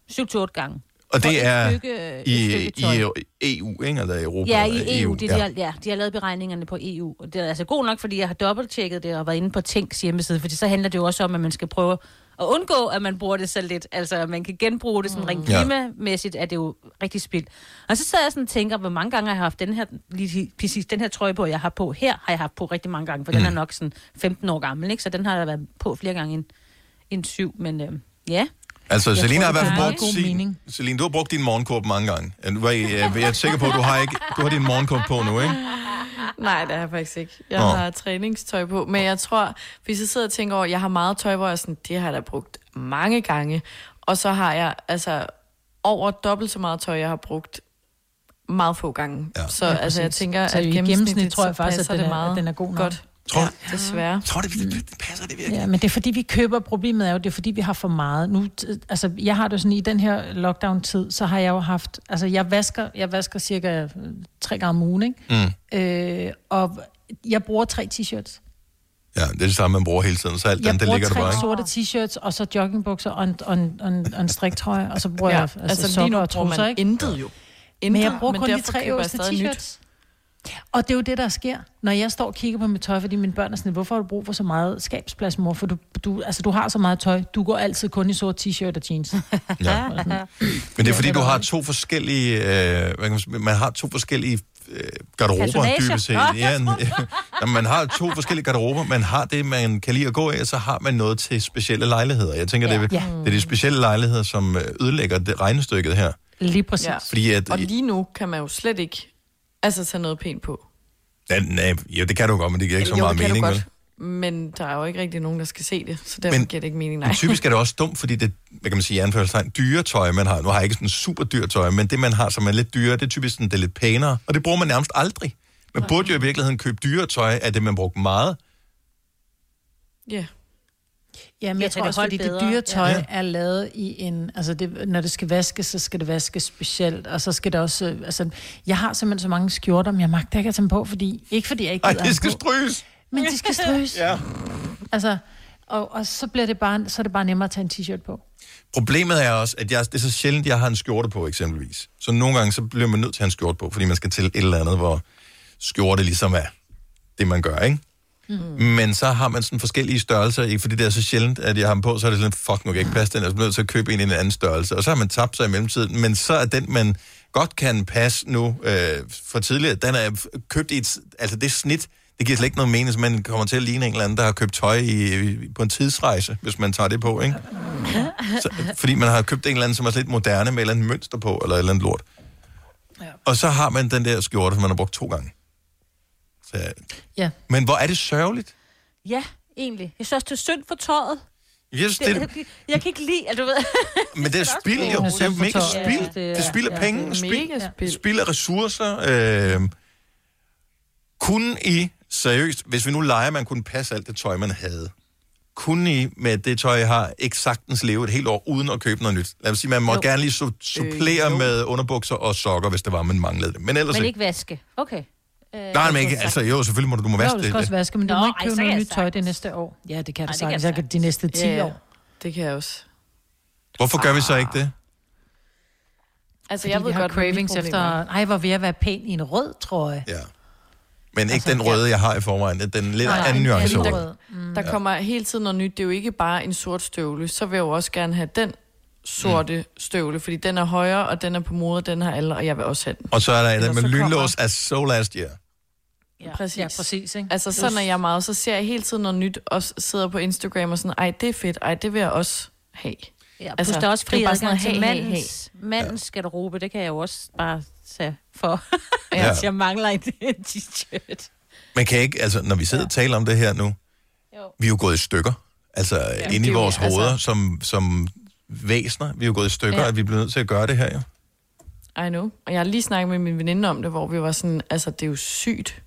Syv til otte gange. Og det et er stykke- i, i EU, ikke? Eller Europa? Ja, i EU. De, de, ja. har, ja, de har lavet beregningerne på EU. Og det er altså god nok, fordi jeg har dobbelttjekket det og været inde på Tænks hjemmeside, fordi så handler det jo også om, at man skal prøve at undgå, at man bruger det så lidt. Altså, at man kan genbruge det sådan Mm. rent klimamæssigt, er det jo rigtig spild. Og så sad jeg sådan og tænker, hvor mange gange har jeg haft den her, lige præcis den her trøje på, jeg har på her, har jeg haft på rigtig mange gange, for mm. den er nok sådan 15 år gammel, ikke? Så den har jeg været på flere gange end, end syv, men øh, ja. Altså, Jeg Selina tror, har i hvert det fald brugt sin... mening. Celine, du har brugt din morgenkåbe mange gange. Jeg er, jeg er sikker på, at du har, ikke, du har din morgenkåbe på nu, ikke? Nej, det har jeg faktisk ikke. Jeg Nå. har træningstøj på. Men jeg tror, hvis jeg sidder og tænker over, jeg har meget tøj, hvor jeg sådan, det har jeg da brugt mange gange. Og så har jeg altså over dobbelt så meget tøj, jeg har brugt meget få gange. Ja. Så Ja, altså, jeg tænker, Så at i gennemsnit, gennemsnit tror jeg faktisk, at passer den det er- meget at den er god nok. godt. Tror, ja, desværre. Tror det, det passer det virkelig? Ja, men det er fordi, vi køber, problemet er jo, det er fordi, vi har for meget. Nu, altså, jeg har det jo sådan, i den her lockdown-tid, så har jeg jo haft, altså, jeg vasker, jeg vasker cirka øh, tre gange om ugen, ikke? Mm. Øh, og jeg bruger tre t-shirts. Ja, det er det samme, man bruger hele tiden, så alt Jeg andet, det bruger ligger der bare, tre ikke? sorte t-shirts, og så joggingbukser og en, og en, og en, og en striktrøje, og så bruger Ja, jeg altså, altså, sokker nu og bruger trusser, ikke? intet jo. Men jeg Intet, bruger men kun de tre jeg øverste t-shirts. Og det er jo det, der sker, når jeg står og kigger på mit tøj, fordi mine børn er sådan, hvorfor har du brug for så meget skabsplads, mor? For du, du, altså, du har så meget tøj. Du går altid kun i sort t-shirt og jeans. Ja. [laughs] Men det er fordi, du har to forskellige... Øh, man, har to forskellige øh, garderober, dybest set. [laughs] Ja, en- Jamen, man har to forskellige garderober. Man har det, man kan lide at gå af, og så har man noget til specielle lejligheder. Jeg tænker, Ja. det, er, Ja. det er de specielle lejligheder, som øh, ødelægger det regnestykket her. Lige præcis. Ja. Fordi at, Og lige nu kan man jo slet ikke altså, tage noget pænt på. ja, nej, ja, det kan du godt, men det giver ikke så jo, meget det kan mening. godt. Men der er jo ikke rigtig nogen, der skal se det, så derfor Men- giver det ikke mening, nej. Men typisk er det [laughs] også dumt, fordi det, hvad kan man sige, anførselstegn, dyre tøj, man har. Nu har jeg ikke sådan super dyrt tøj, men det, man har, som er lidt dyrere, det er typisk sådan, det er lidt pænere, og det bruger man nærmest aldrig. Man burde jo i virkeligheden købe dyre tøj af det, man brugte meget. Ja. Jamen, Ja, jeg så tror det også, fordi det bedre. dyre tøj Ja. er lavet i en... Altså, det, når det skal vaskes, så skal det vaskes specielt, og så skal det også... Altså, jeg har simpelthen så mange skjorter, men jeg magter ikke at tage dem på, fordi... Ikke fordi jeg ikke Ej, gider det skal stryges. Men de skal stryges. Ja. Altså, og, og så bliver det bare, så er det bare nemmere at tage en t-shirt på. Problemet er også, at jeg, det er så sjældent, jeg har en skjorte på, eksempelvis. Så nogle gange, så bliver man nødt til at have en skjorte på, fordi man skal til et eller andet, hvor skjorte ligesom er det, man gør, ikke? Mm. Men så har man sådan forskellige størrelser, ikke? fordi det er så sjældent, at jeg har dem på, så er det sådan, fuck, nu kan jeg ikke passe den, jeg er nødt til at købe en i en anden størrelse. Og så har man tabt sig i mellemtiden, men så er den, man godt kan passe nu øh, for tidligere, den er købt i et, altså det snit, det giver slet ikke noget mening, så man kommer til at ligne en eller anden, der har købt tøj i, i, på en tidsrejse, hvis man tager det på, ikke? [laughs] Så, fordi man har købt en eller anden, som er lidt moderne, med et eller andet mønster på, eller et eller andet lort. Ja. Og så har man den der skjorte, som man har brugt to gange. Så, Ja. men hvor er det sørgeligt? Ja, egentlig. Jeg synes også, det er synd for tøjet. Jeg synes, Det, det, jeg, jeg kan ikke lide, at du ved... men det er spild jo. Det er mega spild. Det spilder penge. det er Spild, ressourcer. Øh, kunne I, seriøst, hvis vi nu leger, man kunne passe alt det tøj, man havde, kunne I med det tøj, jeg har, ikke sagtens leve et helt år uden at købe noget nyt? Lad os sige, man må Jo. gerne lige su- supplere jo. med underbukser og sokker, hvis det var, man manglede det. Men ellers Men ikke. ikke vaske. Okay. Øh, Nej, men ikke. Altså, jo, selvfølgelig må du, du må Jo, vaske du det. skal også vaske, men du Nå, må ikke ej, købe kan noget nyt tøj det næste år. Ja, det kan du Ej, det sagtens. jeg kan de næste 10 Ja, ja. år. Det kan jeg også. Hvorfor gør vi så ikke det? Altså, Fordi jeg ved vi har godt, cravings efter... er. Ej, hvor vil jeg være pæn i en rød trøje. Ja. Men ikke Altså, den røde, jeg har i forvejen. Den lidt Nej, anden en nuance anden rød. rød. Mm. Der kommer hele tiden noget nyt. Det er jo ikke bare en sort støvle. Så vil jeg jo også gerne have den sorte mm. støvle, fordi den er højere, og den er på mode, den har alle, og jeg vil også have den. Og så er der en Ellers med lynlås as so last year. Ja, Præcis. Ja, præcis, ikke? Altså, sådan er jeg meget. Så ser jeg hele tiden noget nyt, og sidder på Instagram og sådan, ej, det er fedt, ej, det vil jeg også have. Ja, Altså, altså, der er også fri adgang til hey, hey, mandens, mandens garderobe. Det kan jeg jo også bare tage for, [laughs] Ja. ja. at jeg mangler en t-shirt. Man kan ikke, altså, når vi sidder og taler om det her nu, Jo. vi er jo gået i stykker. Altså, ja, inde i er jo- vores altså- hoveder, som, som væsner. Vi er jo gået i stykker, Ja. at vi bliver nødt til at gøre det her, jo. I know. Og jeg har lige snakket med min veninde om det, hvor vi var sådan, altså, det er jo sygt.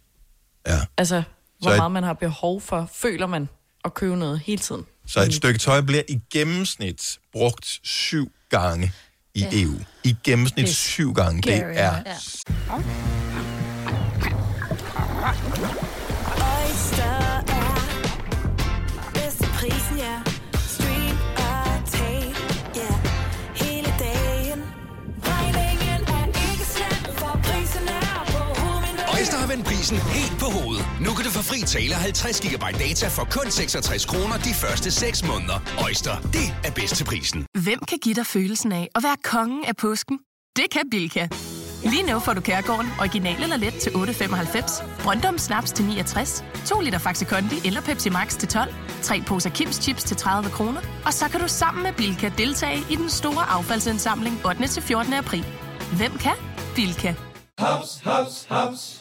Ja. Altså, hvor et- meget man har behov for, føler man, at købe noget hele tiden. Så et stykke tøj bliver i gennemsnit brugt syv gange i Ja. EU. I gennemsnit Det er syv gange. Det scary, er... ja. Vendt prisen helt på hovedet. Nu kan du få fri tale 50 GB data for kun 66 kroner de første 6 måneder. Øjster, det er bedst til prisen. Hvem kan give dig følelsen af at være kongen af påsken? Det kan Bilka! Lige nu får du Kærgården original eller let til 8.95, Brøndum Snaps til 69, 2 liter Faxi Kondi eller Pepsi Max til 12, 3 poser Kims Chips til 30 kroner, og så kan du sammen med Bilka deltage i den store affaldsindsamling 8. til 14. april. Hvem kan? Bilka. Haps, haps, haps.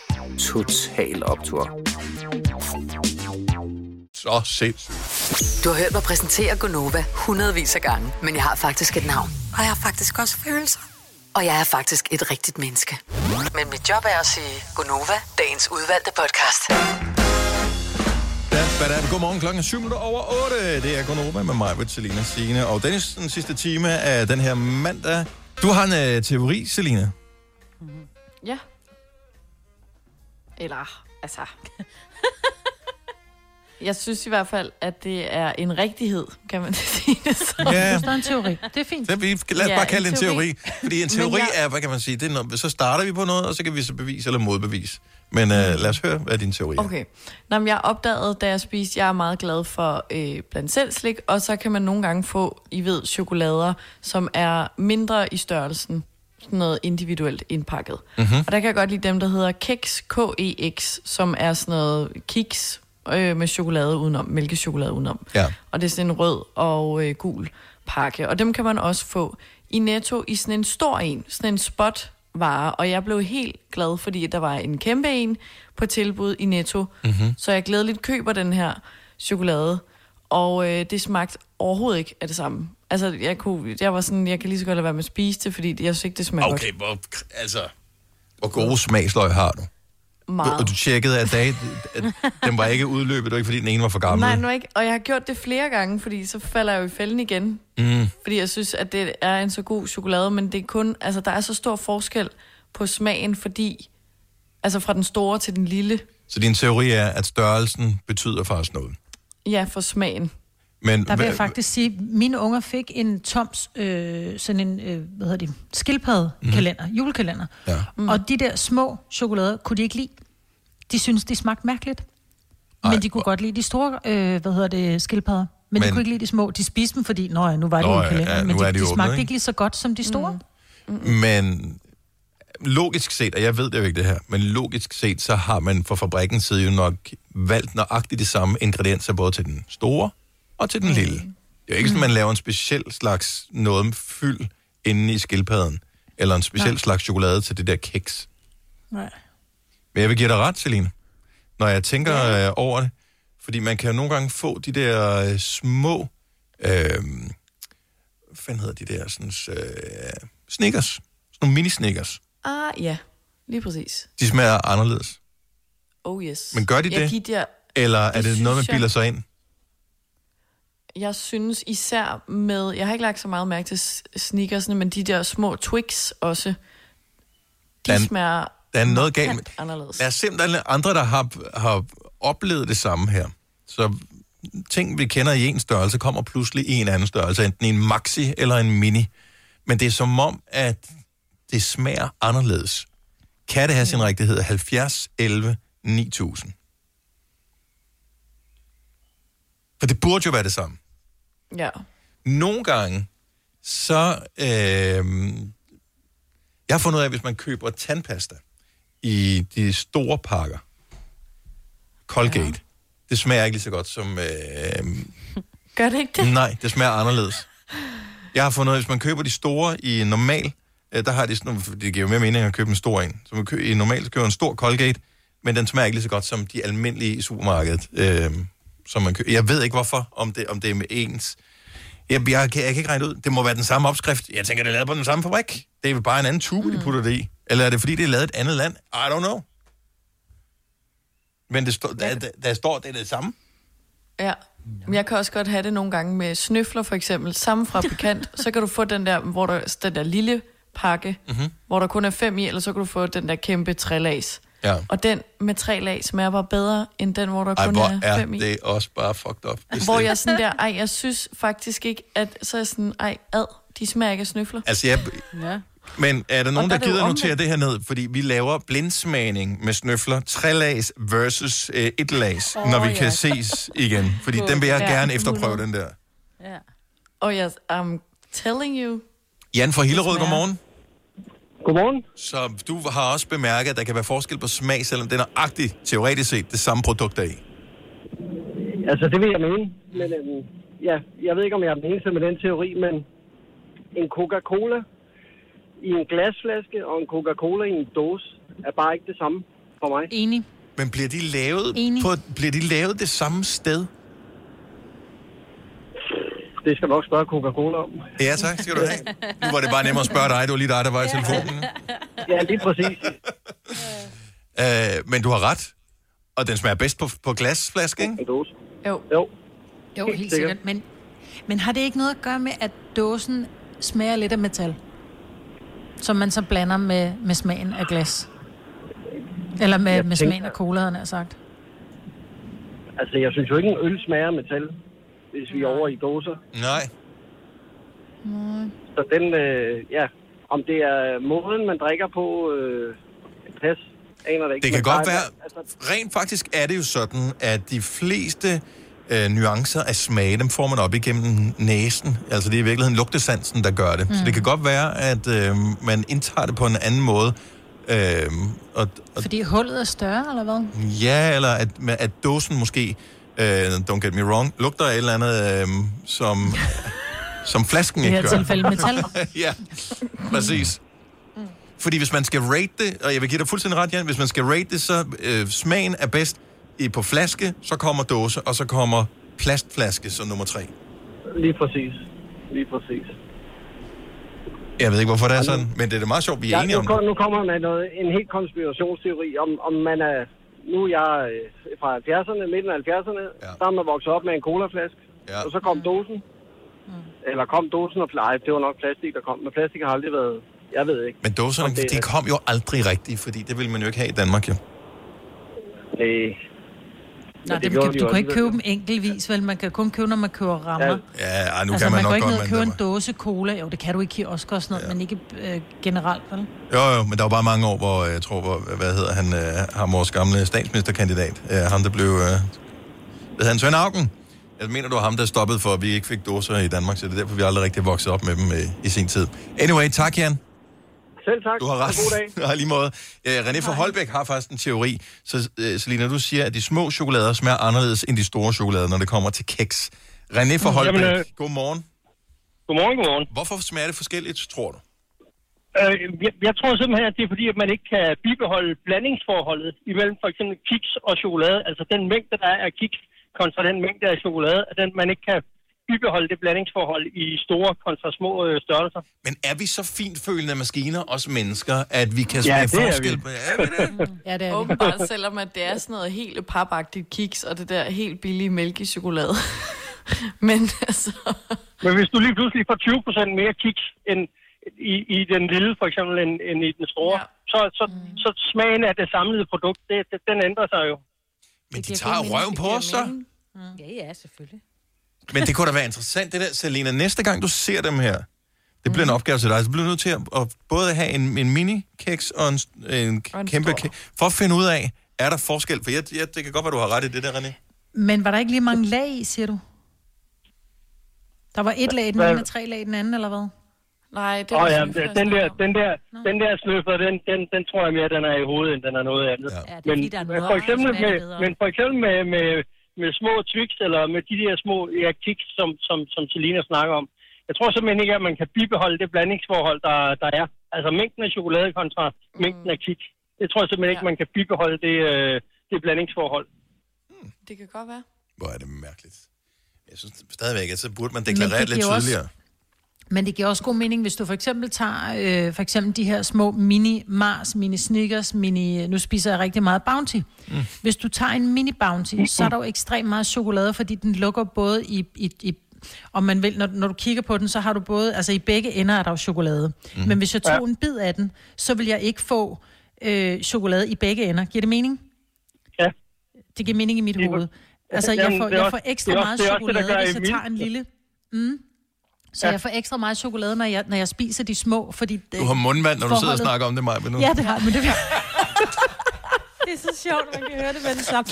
Total Optor. Så sindssygt. Du har hørt mig præsentere Gonova hundredvis af gange, men jeg har faktisk et navn. Og jeg har faktisk også følelser. Og jeg er faktisk et rigtigt menneske. Men mit job er at sige Gonova, dagens udvalgte podcast. Godmorgen klokken er 7 minutter over 8. Det er Gunova med mig, Selina Signe. Og Dennis, den sidste time af den her mandag. Du har en uh, teori, Selina. Ja. Eller, altså... [laughs] Jeg synes i hvert fald, at det er en rigtighed, kan man [laughs] sige det så. Ja. Der er en teori. Det er fint. Så vi, lad os Ja, bare kalde det en en teori. teori. Fordi en teori jeg- er, hvad kan man sige, det er noget, så starter vi på noget, og så kan vi så bevise eller modbevise. Men uh, lad os høre, hvad din teori er. Okay. Nå, men jeg opdagede, da jeg spiste, jeg er meget glad for øh, blandt selv slik, og så kan man nogle gange få, I ved, chokolader, som er mindre i størrelsen, sådan noget individuelt indpakket. Mhm. Og der kan jeg godt lide dem, der hedder Keks, K-E-X, som er sådan noget kiks øh, med chokolade udenom, mælkechokolade udenom. Ja. Og det er sådan en rød og øh, gul pakke. Og dem kan man også få i Netto i sådan en stor en, sådan en spot vare. Og jeg blev helt glad, fordi der var en kæmpe en på tilbud i Netto. Mm-hmm. Så jeg glædeligt køber den her chokolade. Og øh, det smagte overhovedet ikke af det samme. Altså, jeg, kunne, jeg var sådan, jeg kan lige så godt lade være med at spise det, fordi jeg synes ikke, det smager Okay, hvor, altså, hvor gode smagsløg har du? godt. Du, Meget. og du tjekkede, at, dag, at den var ikke udløbet, det var ikke, fordi den ene var for gammel. Nej, nu ikke. Og jeg har gjort det flere gange, fordi så falder jeg jo i fælden igen. Mm. Fordi jeg synes, at det er en så god chokolade, men det er kun, altså der er så stor forskel på smagen, fordi, altså fra den store til den lille, Så din teori er, at størrelsen betyder faktisk noget. ja, for smagen. Men Der vil jeg faktisk sige, at mine unger fik en Toms, øh, sådan en, øh, hvad hedder det, skildpaddekalender, mm. julekalender. Ja. Mm. Og de der små chokolader kunne de ikke lide. De synes de smagte mærkeligt. Men Ej, de kunne godt lide de store, øh, hvad hedder det, skildpadder. Men, men, de Men- kunne ikke lide de små. De spiste dem, fordi, nå ja, nu var det jo en kalender, ja, men de, de de smagte ikke? lige så godt som de store. Mm. Men logisk set, og jeg ved det jo ikke det her, men logisk set, så har man fra fabrikkens side jo nok valgt nøjagtigt de samme ingredienser, både til den store og til den Mm. lille. Det er jo ikke sådan, man laver en speciel slags noget med fyld inde i skildpadden, eller en speciel Nej. slags chokolade til det der kiks. Nej. Men jeg vil give dig ret, Celine, når jeg tænker ja. øh, over det. Fordi man kan jo nogle gange få de der øh, små... Øh, hvad fanden hedder de der? Sådan, øh, snickers. Sådan nogle mini-snickers. Ah, ja, lige præcis. De smager anderledes. Oh yes. Men gør de jeg det? Der, Eller er det, synes noget, man jeg. bilder sig ind? Jeg synes især med, jeg har ikke lagt så meget mærke til sneakersne, men de der små Twix også, de Der er- smager Der er noget galt med... anderledes. Der er simpelthen andre, der har, har oplevet det samme her. Så ting, vi kender i en størrelse, kommer pludselig i en anden størrelse. Enten en maxi eller en mini. Men det er som om, at det smager anderledes. Kan det have sin rigtighed? 70, 11, 9000. For det burde jo være det samme. Ja. Nogle gange, så... Øh, jeg har fundet ud af, at hvis man køber tandpasta i de store pakker, Colgate, ja. det smager ikke lige så godt som... Øh, Gør det ikke det? nej, det smager anderledes. Jeg har fundet ud af, at hvis man køber de store i normal, øh, der har de sådan nogle, det giver jo mere mening at købe en stor en. Så man køber, i normalt køber en stor Colgate, men den smager ikke lige så godt som de almindelige i supermarkedet. Øh, som man køber. Jeg ved ikke hvorfor, om det, om det er med ens. Jeg, jeg, kan, jeg kan ikke regne ud. Det må være den samme opskrift. Jeg tænker, det er lavet på den samme fabrik. Det er bare en anden tube, mm. de putter det i. Eller er det, fordi det er lavet et andet land? I don't know. Men det står, der, der, der står, det er det samme. Ja. Men jeg kan også godt have det nogle gange med snøfler for eksempel. Samme fabrikant, [laughs] så kan du få den der, hvor der, den der lille pakke, Mhm. hvor der kun er fem i, eller så kan du få den der kæmpe trælags. Ja. Og den med tre lag smager bare bedre, end den, hvor der Ej, kun hvor er er fem i. det også bare fucked up. Hvor det- jeg sådan der, ej, jeg synes faktisk ikke, at så er jeg sådan, ej, ad, de smager ikke af snøfler. Altså, jeg, Ja. Men er der nogen, der der, er gider notere det her ned? Fordi vi laver blindsmagning med snøfler, trelags versus øh, et lags, oh, når vi ja. kan ses igen. Fordi På- den vil jeg ja, gerne efterprøve, 100. den der. Ja. Og jeg, um, Telling you. Jan fra Hillerød, godmorgen. Godmorgen. Så du har også bemærket, at der kan være forskel på smag, selvom det er nøjagtigt, teoretisk set, det samme produkt der er i. Altså, det vil jeg mene. Men øhm, ja, jeg ved ikke, om jeg er den eneste med den teori, men en Coca-Cola i en glasflaske og en Coca-Cola i en dåse er bare ikke det samme for mig. Enig. Men bliver de lavet, Enig. på, bliver de lavet det samme sted? Det skal du nok spørge Coca-Cola om. Ja, tak, skal du have. Nu var det bare nemmere at spørge dig, det var lige dig, der var i telefonen. Ja, lige præcis. [laughs] Øh, men du har ret. Og den smager bedst på, på glasflaske, ikke? Jo. Jo. Jo, Helt helt sikkert. sikkert. Men, men har det ikke noget at gøre med, at dåsen smager lidt af metal? Som man så blander med, med smagen af glas? Eller med, med smagen af cola, jeg nær sagt. Altså, jeg synes jo ikke, en øl smager af metal, hvis vi er over i dåser. Nej. Så den, øh, ja, om det er måden, man drikker på, øh, pas, aner det ikke. Det kan godt være, Altså, rent faktisk er det jo sådan, at de fleste øh, nuancer af smag, dem får man op igennem næsen. Altså det er i virkeligheden lugtesansen, der gør det. Mm. Så det kan godt være, at øh, man indtager det på en anden måde. Øh, og, og, Fordi hullet er større, eller hvad? ja, eller at, at dåsen måske, øh, don't get me wrong, lugter af et eller andet, øh, som, som flasken I ikke det her gør. tilfælde metal. [laughs] ja, præcis. Fordi hvis man skal rate det, og jeg vil give dig fuldstændig ret, Jan, hvis man skal rate det, så øh, smagen er bedst i, på flaske, så kommer dåse, og så kommer plastflaske som nummer tre. lige præcis. Lige præcis. Jeg ved ikke, hvorfor det er sådan, men det er da meget sjovt, vi er Ja, enige nu, om det. nu kommer man noget, en helt konspirationsteori, om, om man er... Nu er jeg øh, fra 70'erne, midten af 70'erne, ja. der er man vokset op med en colaflaske, ja. og så kom dåsen. Mm. Eller kom dåsen og nej, det var nok plastik, der kom. Men plastik har aldrig været... Jeg ved ikke. Men dåserne, om det de kom jo aldrig rigtigt, fordi det ville man jo ikke have i Danmark, jo. Øh, Nej, det det, gjorde kan, du kan ikke alligevel. købe dem enkeltvis, vel? Man kan kun købe, når man køber rammer. Ja. Ja, ej, nu altså, kan man, man nok går ikke godt, ned og men købe det en dåse cola. Jo, det kan du i kiosk og sådan noget, ja. men ikke øh, generelt, vel? Jo, jo, men der var bare mange år, hvor jeg tror, hvor, hvad hedder han, øh, ham vores gamle statsministerkandidat, øh, ham der blev, øh, hvad hedder han, Svend Auken? Jeg mener, du var ham, der stoppede for, at vi ikke fik dåser i Danmark, så det er derfor, vi aldrig rigtig vokset op med dem øh, i sin tid. Anyway, tak Jan. Selv tak. Du har ret. God dag. [laughs] Ja, lige måde. Øh, René fra Holbæk har faktisk en teori. Så øh, Selina, du siger, at de små chokolader smager anderledes end de store chokolader, når det kommer til keks. René fra Holbæk, jamen, øh, godmorgen. Godmorgen, godmorgen. Hvorfor smager det forskelligt, tror du? Øh, jeg, jeg tror simpelthen, at det er fordi, at man ikke kan bibeholde blandingsforholdet imellem for eksempel kiks og chokolade. Altså den mængde, der er af kiks kontra den mængde af chokolade, at den, man ikke kan bibeholde det blandingsforhold i store kontra små øh, størrelser. Men er vi så fintfølende maskiner, os mennesker, at vi kan Ja, smage det er forskel? på- Er vi det? Ja, det er [laughs] Åbenbart, selvom at det er sådan noget helt papagtigt kiks, og det der helt billige mælkechokolade. [laughs] Men altså... Men hvis du lige pludselig får 20 procent mere kiks end i, i den lille, for eksempel, end, end i den store, ja. så, så, Mm. så smagen af det samlede produkt, det, det, den ændrer sig jo. Men de tager røven på os, så. Ja, ja, selvfølgelig. Men det kunne da være interessant, det der, Selina. Næste gang, du ser dem her, det bliver en Mm. opgave til dig, så bliver du nødt til at, at både have en, en mini-keks og en, en, Og en kæmpe keks, for at finde ud af, er der forskel? For jeg, jeg, det kan godt være, du har ret i det der, René. Men var der ikke lige mange lag i, siger du? Der var et lag i den ene, og tre lag i den anden, eller hvad? Nej, det var ja, sådan den, der, den der, den der sløffer, den, den, den tror jeg mere, den er i hovedet, end den er noget andet. Ja. det er men, fordi, der er noget for eksempel med, men for eksempel med, med, med små Twix, eller med de der små ja, kiks, som, som, som Selina snakker om. Jeg tror simpelthen ikke, at man kan bibeholde det blandingsforhold, der, der er. Altså mængden af chokolade kontra mm. mængden af kiks. Det tror jeg simpelthen ikke, man kan bibeholde det, øh, det blandingsforhold. Det kan godt være. Hvor er det mærkeligt. Jeg synes stadigvæk, at så burde man deklarere det lidt giver også- tydeligere. Men det giver også god mening, hvis du for eksempel tager øh, for eksempel de her små mini Mars, mini Snickers, mini, nu spiser jeg rigtig meget Bounty. Mm. Hvis du tager en mini Bounty, så er der jo ekstremt meget chokolade, fordi den lukker både i, i, i om man vil, når, når du kigger på den, så har du både, altså i begge ender er der jo chokolade. Mm. Men hvis jeg tog Ja. en bid af den, så vil jeg ikke få øh, chokolade i begge ender. Giver det mening? Ja. Det giver mening i mit hoved. Altså, jeg får, jeg får ekstra meget chokolade, hvis jeg tager en lille... Mm. Så Ja. jeg får ekstra meget chokolade, når jeg, når jeg spiser de små, fordi... Du har mundvand, når du sidder og snakker om det, Maja. Nu. Ja, det har men det [laughs] Det er så sjovt, at man kan høre det med det samme.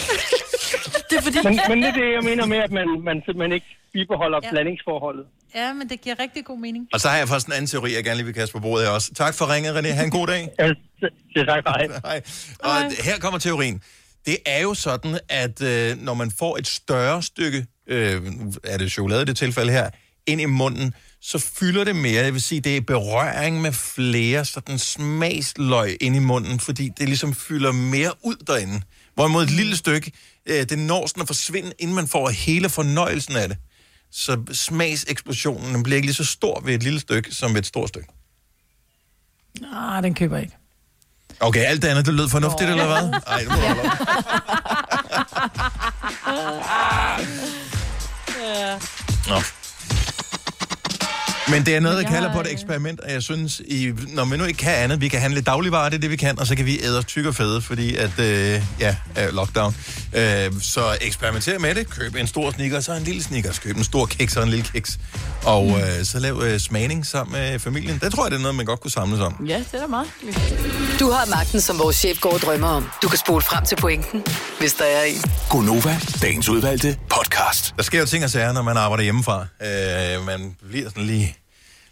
Det er fordi... Men, men det er det, jeg mener med, at man, man simpelthen ikke bibeholder Ja. ja. blandingsforholdet. Ja, men det giver rigtig god mening. Og så har jeg faktisk en anden teori, jeg gerne lige vil kaste på bordet her også. Tak for ringet, René. Ha' en god dag. [laughs] Ja, det er tak. Hej. Hej. Og her kommer teorien. Det er jo sådan, at øh, når man får et større stykke, øh, er det chokolade i det tilfælde her, ind i munden, så fylder det mere. Jeg vil sige, det er berøring med flere sådan smagsløg ind i munden, fordi det ligesom fylder mere ud derinde. Hvorimod et lille stykke, øh, det når sådan at forsvinde, inden man får hele fornøjelsen af det. Så smagseksplosionen bliver ikke lige så stor ved et lille stykke, som ved et stort stykke. Ah, den køber jeg ikke. Okay, alt det andet, det lød fornuftigt, eller hvad? Ej, det må jeg lov. [laughs] Nå. Men det er noget, der jeg kalder har, på et eksperiment, og jeg synes, i, når vi nu ikke kan andet, vi kan handle dagligvarer, det er det, vi kan, og så kan vi æde os tyk og fede, fordi at, øh, ja, øh, lockdown. Øh, så eksperimenter med det. Køb en stor sneaker, så en lille sneaker. Køb en stor kiks og en lille kiks. Og Mm. øh, så lav øh, smagning sammen med familien. Det tror jeg, det er noget, man godt kunne samles om. Ja, det er da meget. Du har magten, som vores chef går og drømmer om. Du kan spole frem til pointen, hvis der er en. Gonova, dagens udvalgte podcast. Der sker jo ting og sager, når man arbejder hjemmefra. Øh, man bliver sådan lige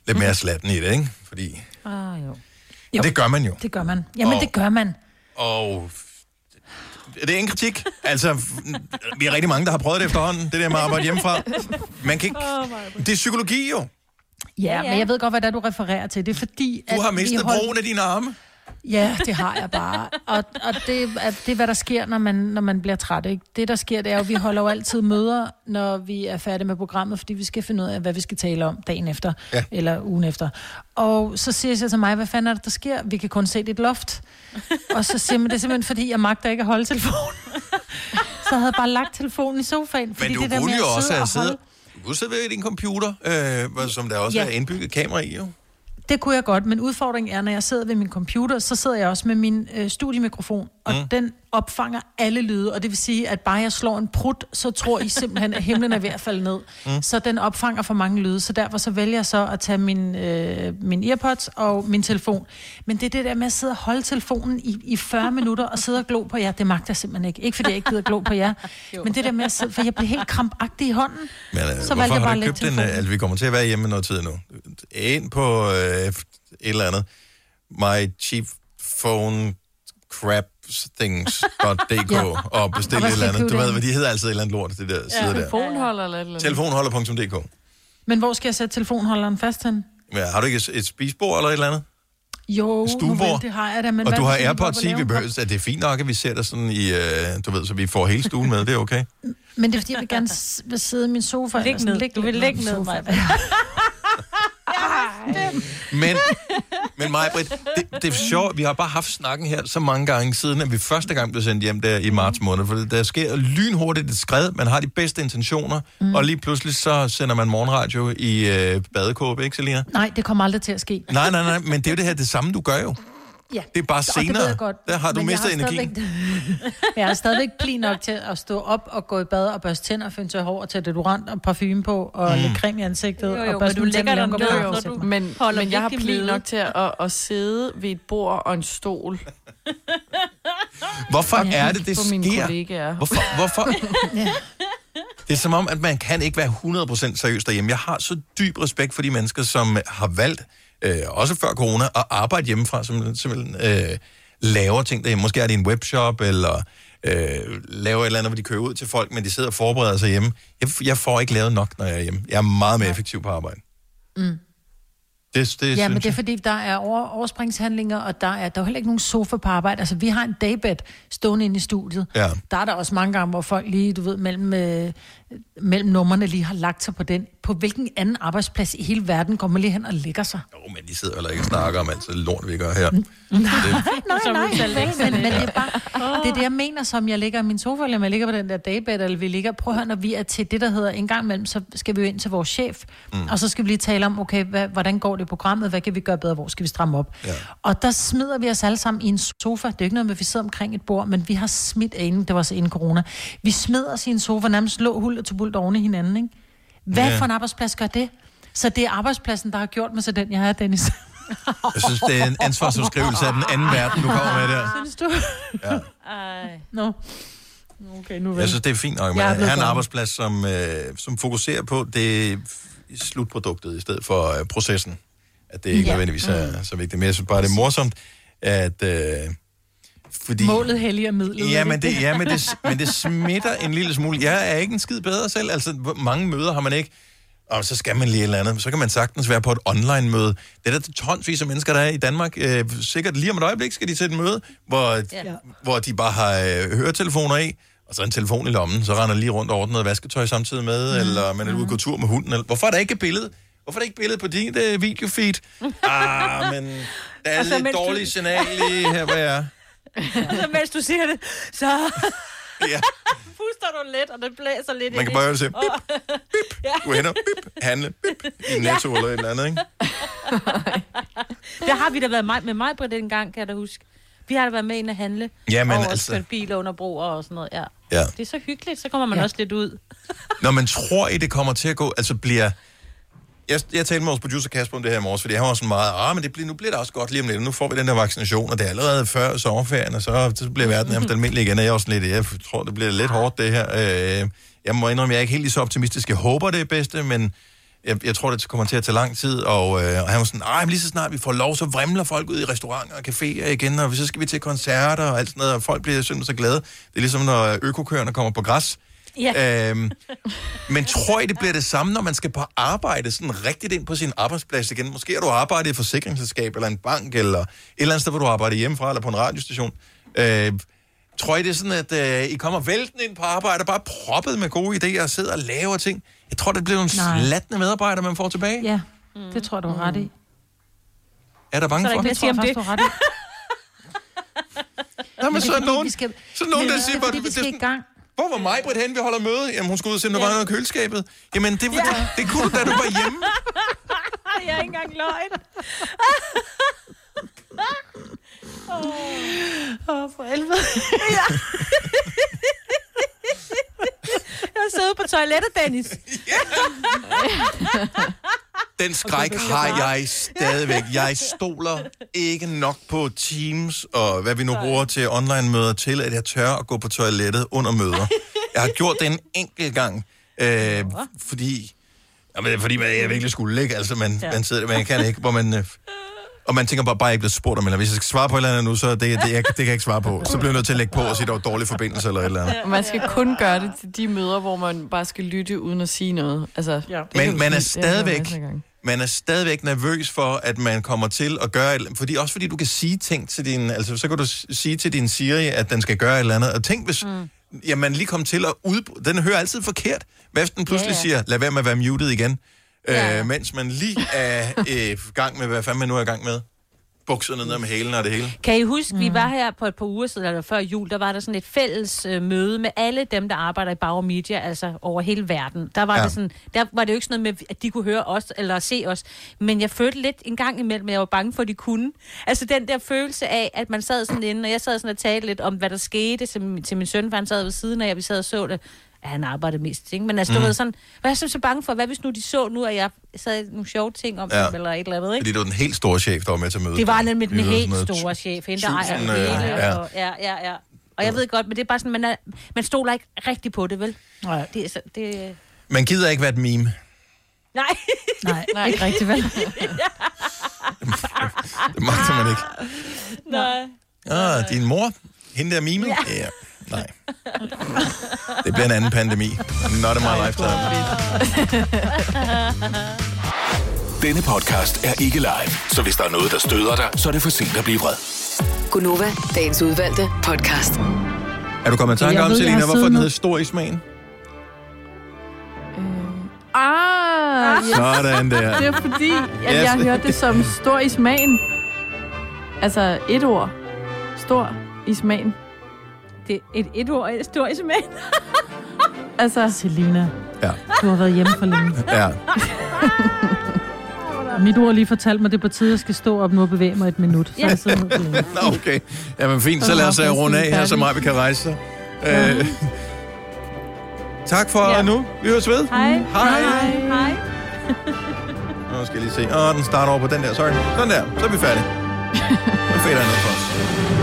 lidt mere slatten i det, ikke? Fordi Ah, jo. jo. det gør man jo. Det gør man. Jamen, Og- det gør man. Og det er en kritik. Altså, vi er rigtig mange, der har prøvet det efterhånden, det der med at arbejde hjemmefra. Man kan ikke... Det er psykologi jo. Ja, men jeg ved godt, hvad det er, du refererer til. Det er fordi, Du har vi mistet holdt- brugen af dine arme. Ja, det har jeg bare. Og, og det, er, det er, hvad der sker, når man, når man bliver træt. Ikke? Det, der sker, det er jo, at vi holder jo altid møder, når vi er færdige med programmet, fordi vi skal finde ud af, hvad vi skal tale om dagen efter, Ja. eller ugen efter. Og så siger jeg til mig, hvad fanden er det, der sker? Vi kan kun se dit loft. Og så siger man, det er simpelthen, fordi jeg magter ikke at holde telefonen. så jeg havde bare lagt telefonen i sofaen. Fordi Men du det der kunne med jo også have siddet... Du kunne sidde ved din computer, øh, som der også Ja. er indbygget kamera i, jo. Det kunne jeg godt, men udfordringen er, når jeg sidder ved min computer, så sidder jeg også med min øh, studiemikrofon, og Mm. den opfanger alle lyde, og det vil sige, at bare jeg slår en prut, så tror I simpelthen, at himlen er ved at falde ned. Mm. Så den opfanger for mange lyde, så derfor så vælger jeg så at tage min, øh, min earpods og min telefon. Men det er det der med at sidde og holde telefonen i, i 40 minutter og sidde og glo på jer, det magter jeg simpelthen ikke. Ikke fordi jeg ikke gider glo på jer, men det der med at sidde, for jeg bliver helt krampagtig i hånden. Men øh, Så hvorfor valgte jeg har bare du at ikke købt en... Øh, telefonen. altså, vi kommer til at være hjemme noget tid nu. Ind på øh, et eller andet. My cheap phone crap things.dk Ja. og bestil Og et eller andet. Du ved, hvad de hedder altid et eller andet lort, det der side der. Telefonholder eller et eller andet. Telefonholder.dk Men hvor skal jeg sætte telefonholderen fast hen? Ja, har du ikke et, et spisbord eller et eller andet? Jo, Stuebord? det har jeg da, men og du har AirPods i, vi behøver, at det er fint nok, at vi sætter sådan i, øh, du ved, så vi får hele stuen med, det er okay. Men det er fordi, jeg vil gerne s- vil sidde i min sofa. Læg eller sådan, ned. ligge Du vil på ned, sofaen. [laughs] Men, men mig, Britt, det, det er sjovt, vi har bare haft snakken her så mange gange siden, at vi første gang blev sendt hjem der i marts måned, for der sker lynhurtigt et skred, man har de bedste intentioner, mm. og lige pludselig så sender man morgenradio i øh, badekåbe, ikke Selina? Nej, det kommer aldrig til at ske. Nej, nej, nej, men det er jo det her, det samme du gør jo. Ja. Det er bare Og det ved senere. jeg godt, Der har du men jeg mistet energien. Stadigvæk, [laughs] jeg er stadigvæk pli nok til at stå op og gå i bad og børste tænder, finde til hår og tage deodorant og parfume på og mm. lidt creme i ansigtet. Jo, jo, og men børste du mine tænder, lægger dig ned, når du- Men, Holder men jeg har pli nok til at, at sidde ved et bord og en stol. [laughs] Hvorfor er det, det sker? kollegaer. Hvorfor? hvorfor? [laughs] Ja. Det er som om, at man kan ikke være 100% seriøs derhjemme. Jeg har så dyb respekt for de mennesker, som har valgt, øh, også før corona, at arbejde hjemmefra, som simpelthen øh, laver ting derhjemme. Måske er det en webshop, eller øh, laver et eller andet, hvor de kører ud til folk, men de sidder og forbereder sig hjemme. Jeg, jeg får ikke lavet nok, når jeg er hjemme. Jeg er meget mere effektiv på arbejde. Mm. Det, det Ja, men det er jeg. fordi, der er over, overspringshandlinger, og der er, der er heller ikke nogen sofa på arbejde. Altså, vi har en daybed stående inde i studiet. Ja. Der er der også mange gange, hvor folk lige, du ved, mellem, øh, mellem numrene lige har lagt sig på den. På hvilken anden arbejdsplads i hele verden går man lige hen og lægger sig? Jo, men de sidder heller ikke og snakker om alt det lort, vi gør her. Nej, nej, nej, men, men det. er bare, det er det, jeg mener, som jeg ligger i min sofa, eller jeg ligger på den der daybed, eller vi ligger, prøv at høre, når vi er til det, der hedder en gang imellem, så skal vi jo ind til vores chef, mm. og så skal vi lige tale om, okay, hvad, hvordan går det i programmet, hvad kan vi gøre bedre, hvor skal vi stramme op? Ja. Og der smider vi os alle sammen i en sofa, det er jo ikke noget med, at vi sidder omkring et bord, men vi har smidt inden, det var så inden corona, vi smider os i en sofa, nærmest lå hul og tubult oven i hinanden, ikke? Hvad Ja. for en arbejdsplads gør det? Så det er arbejdspladsen, der har gjort mig så den, jeg er, Dennis. [laughs] Jeg synes, det er en ansvarsbeskrivelse af den anden verden, du kommer med der. Synes du? Ja. Ej. [laughs] Nå. Okay, nu vel. Jeg synes, det er fint nok, men Jeg er have en arbejdsplads, som, øh, som fokuserer på det slutproduktet, i stedet for øh, processen. At det ikke Ja. ja. nødvendigvis er så vigtigt. Men jeg synes bare, det er morsomt, at... Øh, fordi, Målet helliger midlet. Ja, men det, ja men, det, men det smitter en lille smule. Jeg er ikke en skid bedre selv. Altså, hvor mange møder har man ikke? Og så skal man lige et eller andet. Så kan man sagtens være på et online-møde. Det er der tonsvis af mennesker, der er i Danmark. Øh, sikkert lige om et øjeblik skal de til et møde, hvor, Ja. hvor de bare har øh, høretelefoner i, og så en telefon i lommen, så render lige rundt og ordner noget vasketøj samtidig med, mm. eller man er ude og gå tur med hunden. Eller, hvorfor er der ikke et billede? Hvorfor er der ikke billede på din uh, videofeed? Ah, men [laughs] der er Og så lidt dårligt signal lige her, hvor jeg er. [laughs] så mens du siger det, så [laughs] Ja. puster du lidt, og det blæser lidt Man kan bare høre det sige, Åh. ja. Gå hen og bip, handle bip, i [laughs] Netto eller et eller andet, ikke? Der har vi da været med mig på den gang, kan jeg da huske. Vi har da været med ind at handle. Jamen, og altså- biler under broer og sådan noget, ja. Ja. Det er så hyggeligt, så kommer man ja. også lidt ud. Når man tror, I det kommer til at gå, altså bliver... Jeg, jeg talte med vores producer Kasper om det her i morges, fordi han var sådan meget, ah, men det bliver, nu bliver det også godt lige om lidt, nu får vi den der vaccination, og det er allerede før sommerferien, og så, så bliver verden nærmest almindelig igen, og jeg er også lidt, jeg tror, det bliver lidt hårdt, det her. Øh, jeg må indrømme, jeg er ikke helt lige så optimistisk. Jeg håber, det er bedste, men jeg, jeg tror, det kommer til at tage lang tid, og, øh, og han var sådan, ej, men lige så snart vi får lov, så vrimler folk ud i restauranter og caféer igen, og så skal vi til koncerter og alt sådan noget, og folk bliver simpelthen så glade. Det er ligesom, når økokøerne kommer på græs. Ja. Øhm, men tror I, det bliver det samme, når man skal på arbejde, sådan rigtigt ind på sin arbejdsplads igen? Måske har du arbejdet i et forsikringsselskab, eller en bank, eller et eller andet sted, hvor du arbejder hjemmefra, eller på en radiostation. Øh, tror I, det er sådan, at øh, I kommer væltende ind på arbejde, bare proppet med gode idéer, og sidder og laver ting? Jeg tror, det bliver nogle Nej. slatne medarbejdere, man får tilbage. Ja, det tror du har ret i. Er der bange Så er der for? det. Tror jeg faktisk, du har ret i. Nå, men så er nogen, vi skal- så er nogen Men der det er siger, fordi, vi skal det- i gang. Hvor var mig, Britt, hen, vi holder møde? Jamen, hun skulle ud og se, om der var noget i køleskabet. Jamen, det, var, det, det kunne du, da du var hjemme. [laughs] jeg er ikke engang løgn. Åh, oh, for helvede. ja. [laughs] jeg har siddet på toilettet, Dennis. [laughs] Den skræk har jeg stadigvæk. Jeg stoler ikke nok på Teams og hvad vi nu bruger til online-møder til, at jeg tør at gå på toilettet under møder. Jeg har gjort det en enkelt gang, øh, fordi, jamen, fordi man, jeg virkelig skulle ligge. Altså, man, ja. man sidder, man kan ikke, hvor man... Øh, og man tænker bare, bare ikke bliver spurgt om, eller hvis jeg skal svare på et eller andet nu, så det, det, jeg, det kan jeg ikke svare på. Så bliver jeg nødt til at lægge på og sige, at der var dårlig forbindelse eller et eller andet. Og Man skal kun gøre det til de møder, hvor man bare skal lytte uden at sige noget. Altså, ja. Men man er stadigvæk, man er stadigvæk nervøs for, at man kommer til at gøre et, fordi Også fordi du kan sige ting til din... Altså, så kan du sige til din Siri, at den skal gøre et eller andet. Og tænk, hvis mm. ja, man lige kom til at ud... Den hører altid forkert. Hvad hvis den pludselig ja, ja. siger, lad være med at være muted igen. Ja. Øh, mens man lige er [laughs] i øh, gang med, hvad fanden man nu er i gang med. Bukserne ned med hælen og det hele. Kan I huske, mm. vi var her på et par uger siden, eller før jul, der var der sådan et fælles øh, møde med alle dem, der arbejder i Bauer Media, altså over hele verden. Der var, Ja. ja. det sådan, der var det jo ikke sådan noget med, at de kunne høre os eller se os, men jeg følte lidt en gang imellem, at jeg var bange for, at de kunne. Altså den der følelse af, at man sad sådan inde, og jeg sad sådan og talte lidt om, hvad der skete til, til min søn, for han sad ved siden af, og vi sad og så det. Han arbejdede mest, ikke? Men altså, mm. du ved sådan, var jeg så bange for, hvad hvis nu de så nu, at jeg sagde nogle sjove ting om Ja. dem, eller et eller andet, ikke? Fordi det var den helt store chef, der var med til mødet. Det var nemlig den helt store chef, hende der ejer øh, hele. ja. Og, ja, ja, ja. Og jeg ved godt, men det er bare sådan, man, er, man stoler ikke rigtigt på det, vel? Nej. Det så, det, Man gider ikke være et meme. nej. Nej, Nej, ikke rigtigt, vel? [laughs] Det magter man ikke. nej. Ah, din mor? Hende der mime? Ja. Ja. Ja. Nej. Det bliver en anden pandemi. Not in my lifetime. [laughs] Denne podcast er ikke live, så hvis der er noget, der støder dig, så er det for sent at blive vred. Gunova, dagens udvalgte podcast. Er du kommet i tanke Jeg om, ved, jeg Selina, har hvorfor siddet den nu- hedder Stor i smagen? Ah, yes. Sådan der. Det er fordi, at Yes. jeg har hørt det som stor i smagen. Altså et ord. Stor i smagen. Det er et, et ord, et stor i smagen. [laughs] altså... Selina, Ja. du har været hjemme for længe. [laughs] Ja. [laughs] Mit ord lige fortalte mig, det er på tide, at jeg skal stå op nu og bevæge mig et minut. Så Ja. jeg sidder ned. Nå, okay. Jamen fint, så lad os uh, runde af her, så meget vi kan rejse sig. Uh, tak for Ja. ja. nu. Vi høres ved. Hej. Hej. Hej. Nu skal jeg lige se. Åh, den starter over på den der. Sorry. Sådan der. Så er vi færdige. Nu fader jeg ned for os.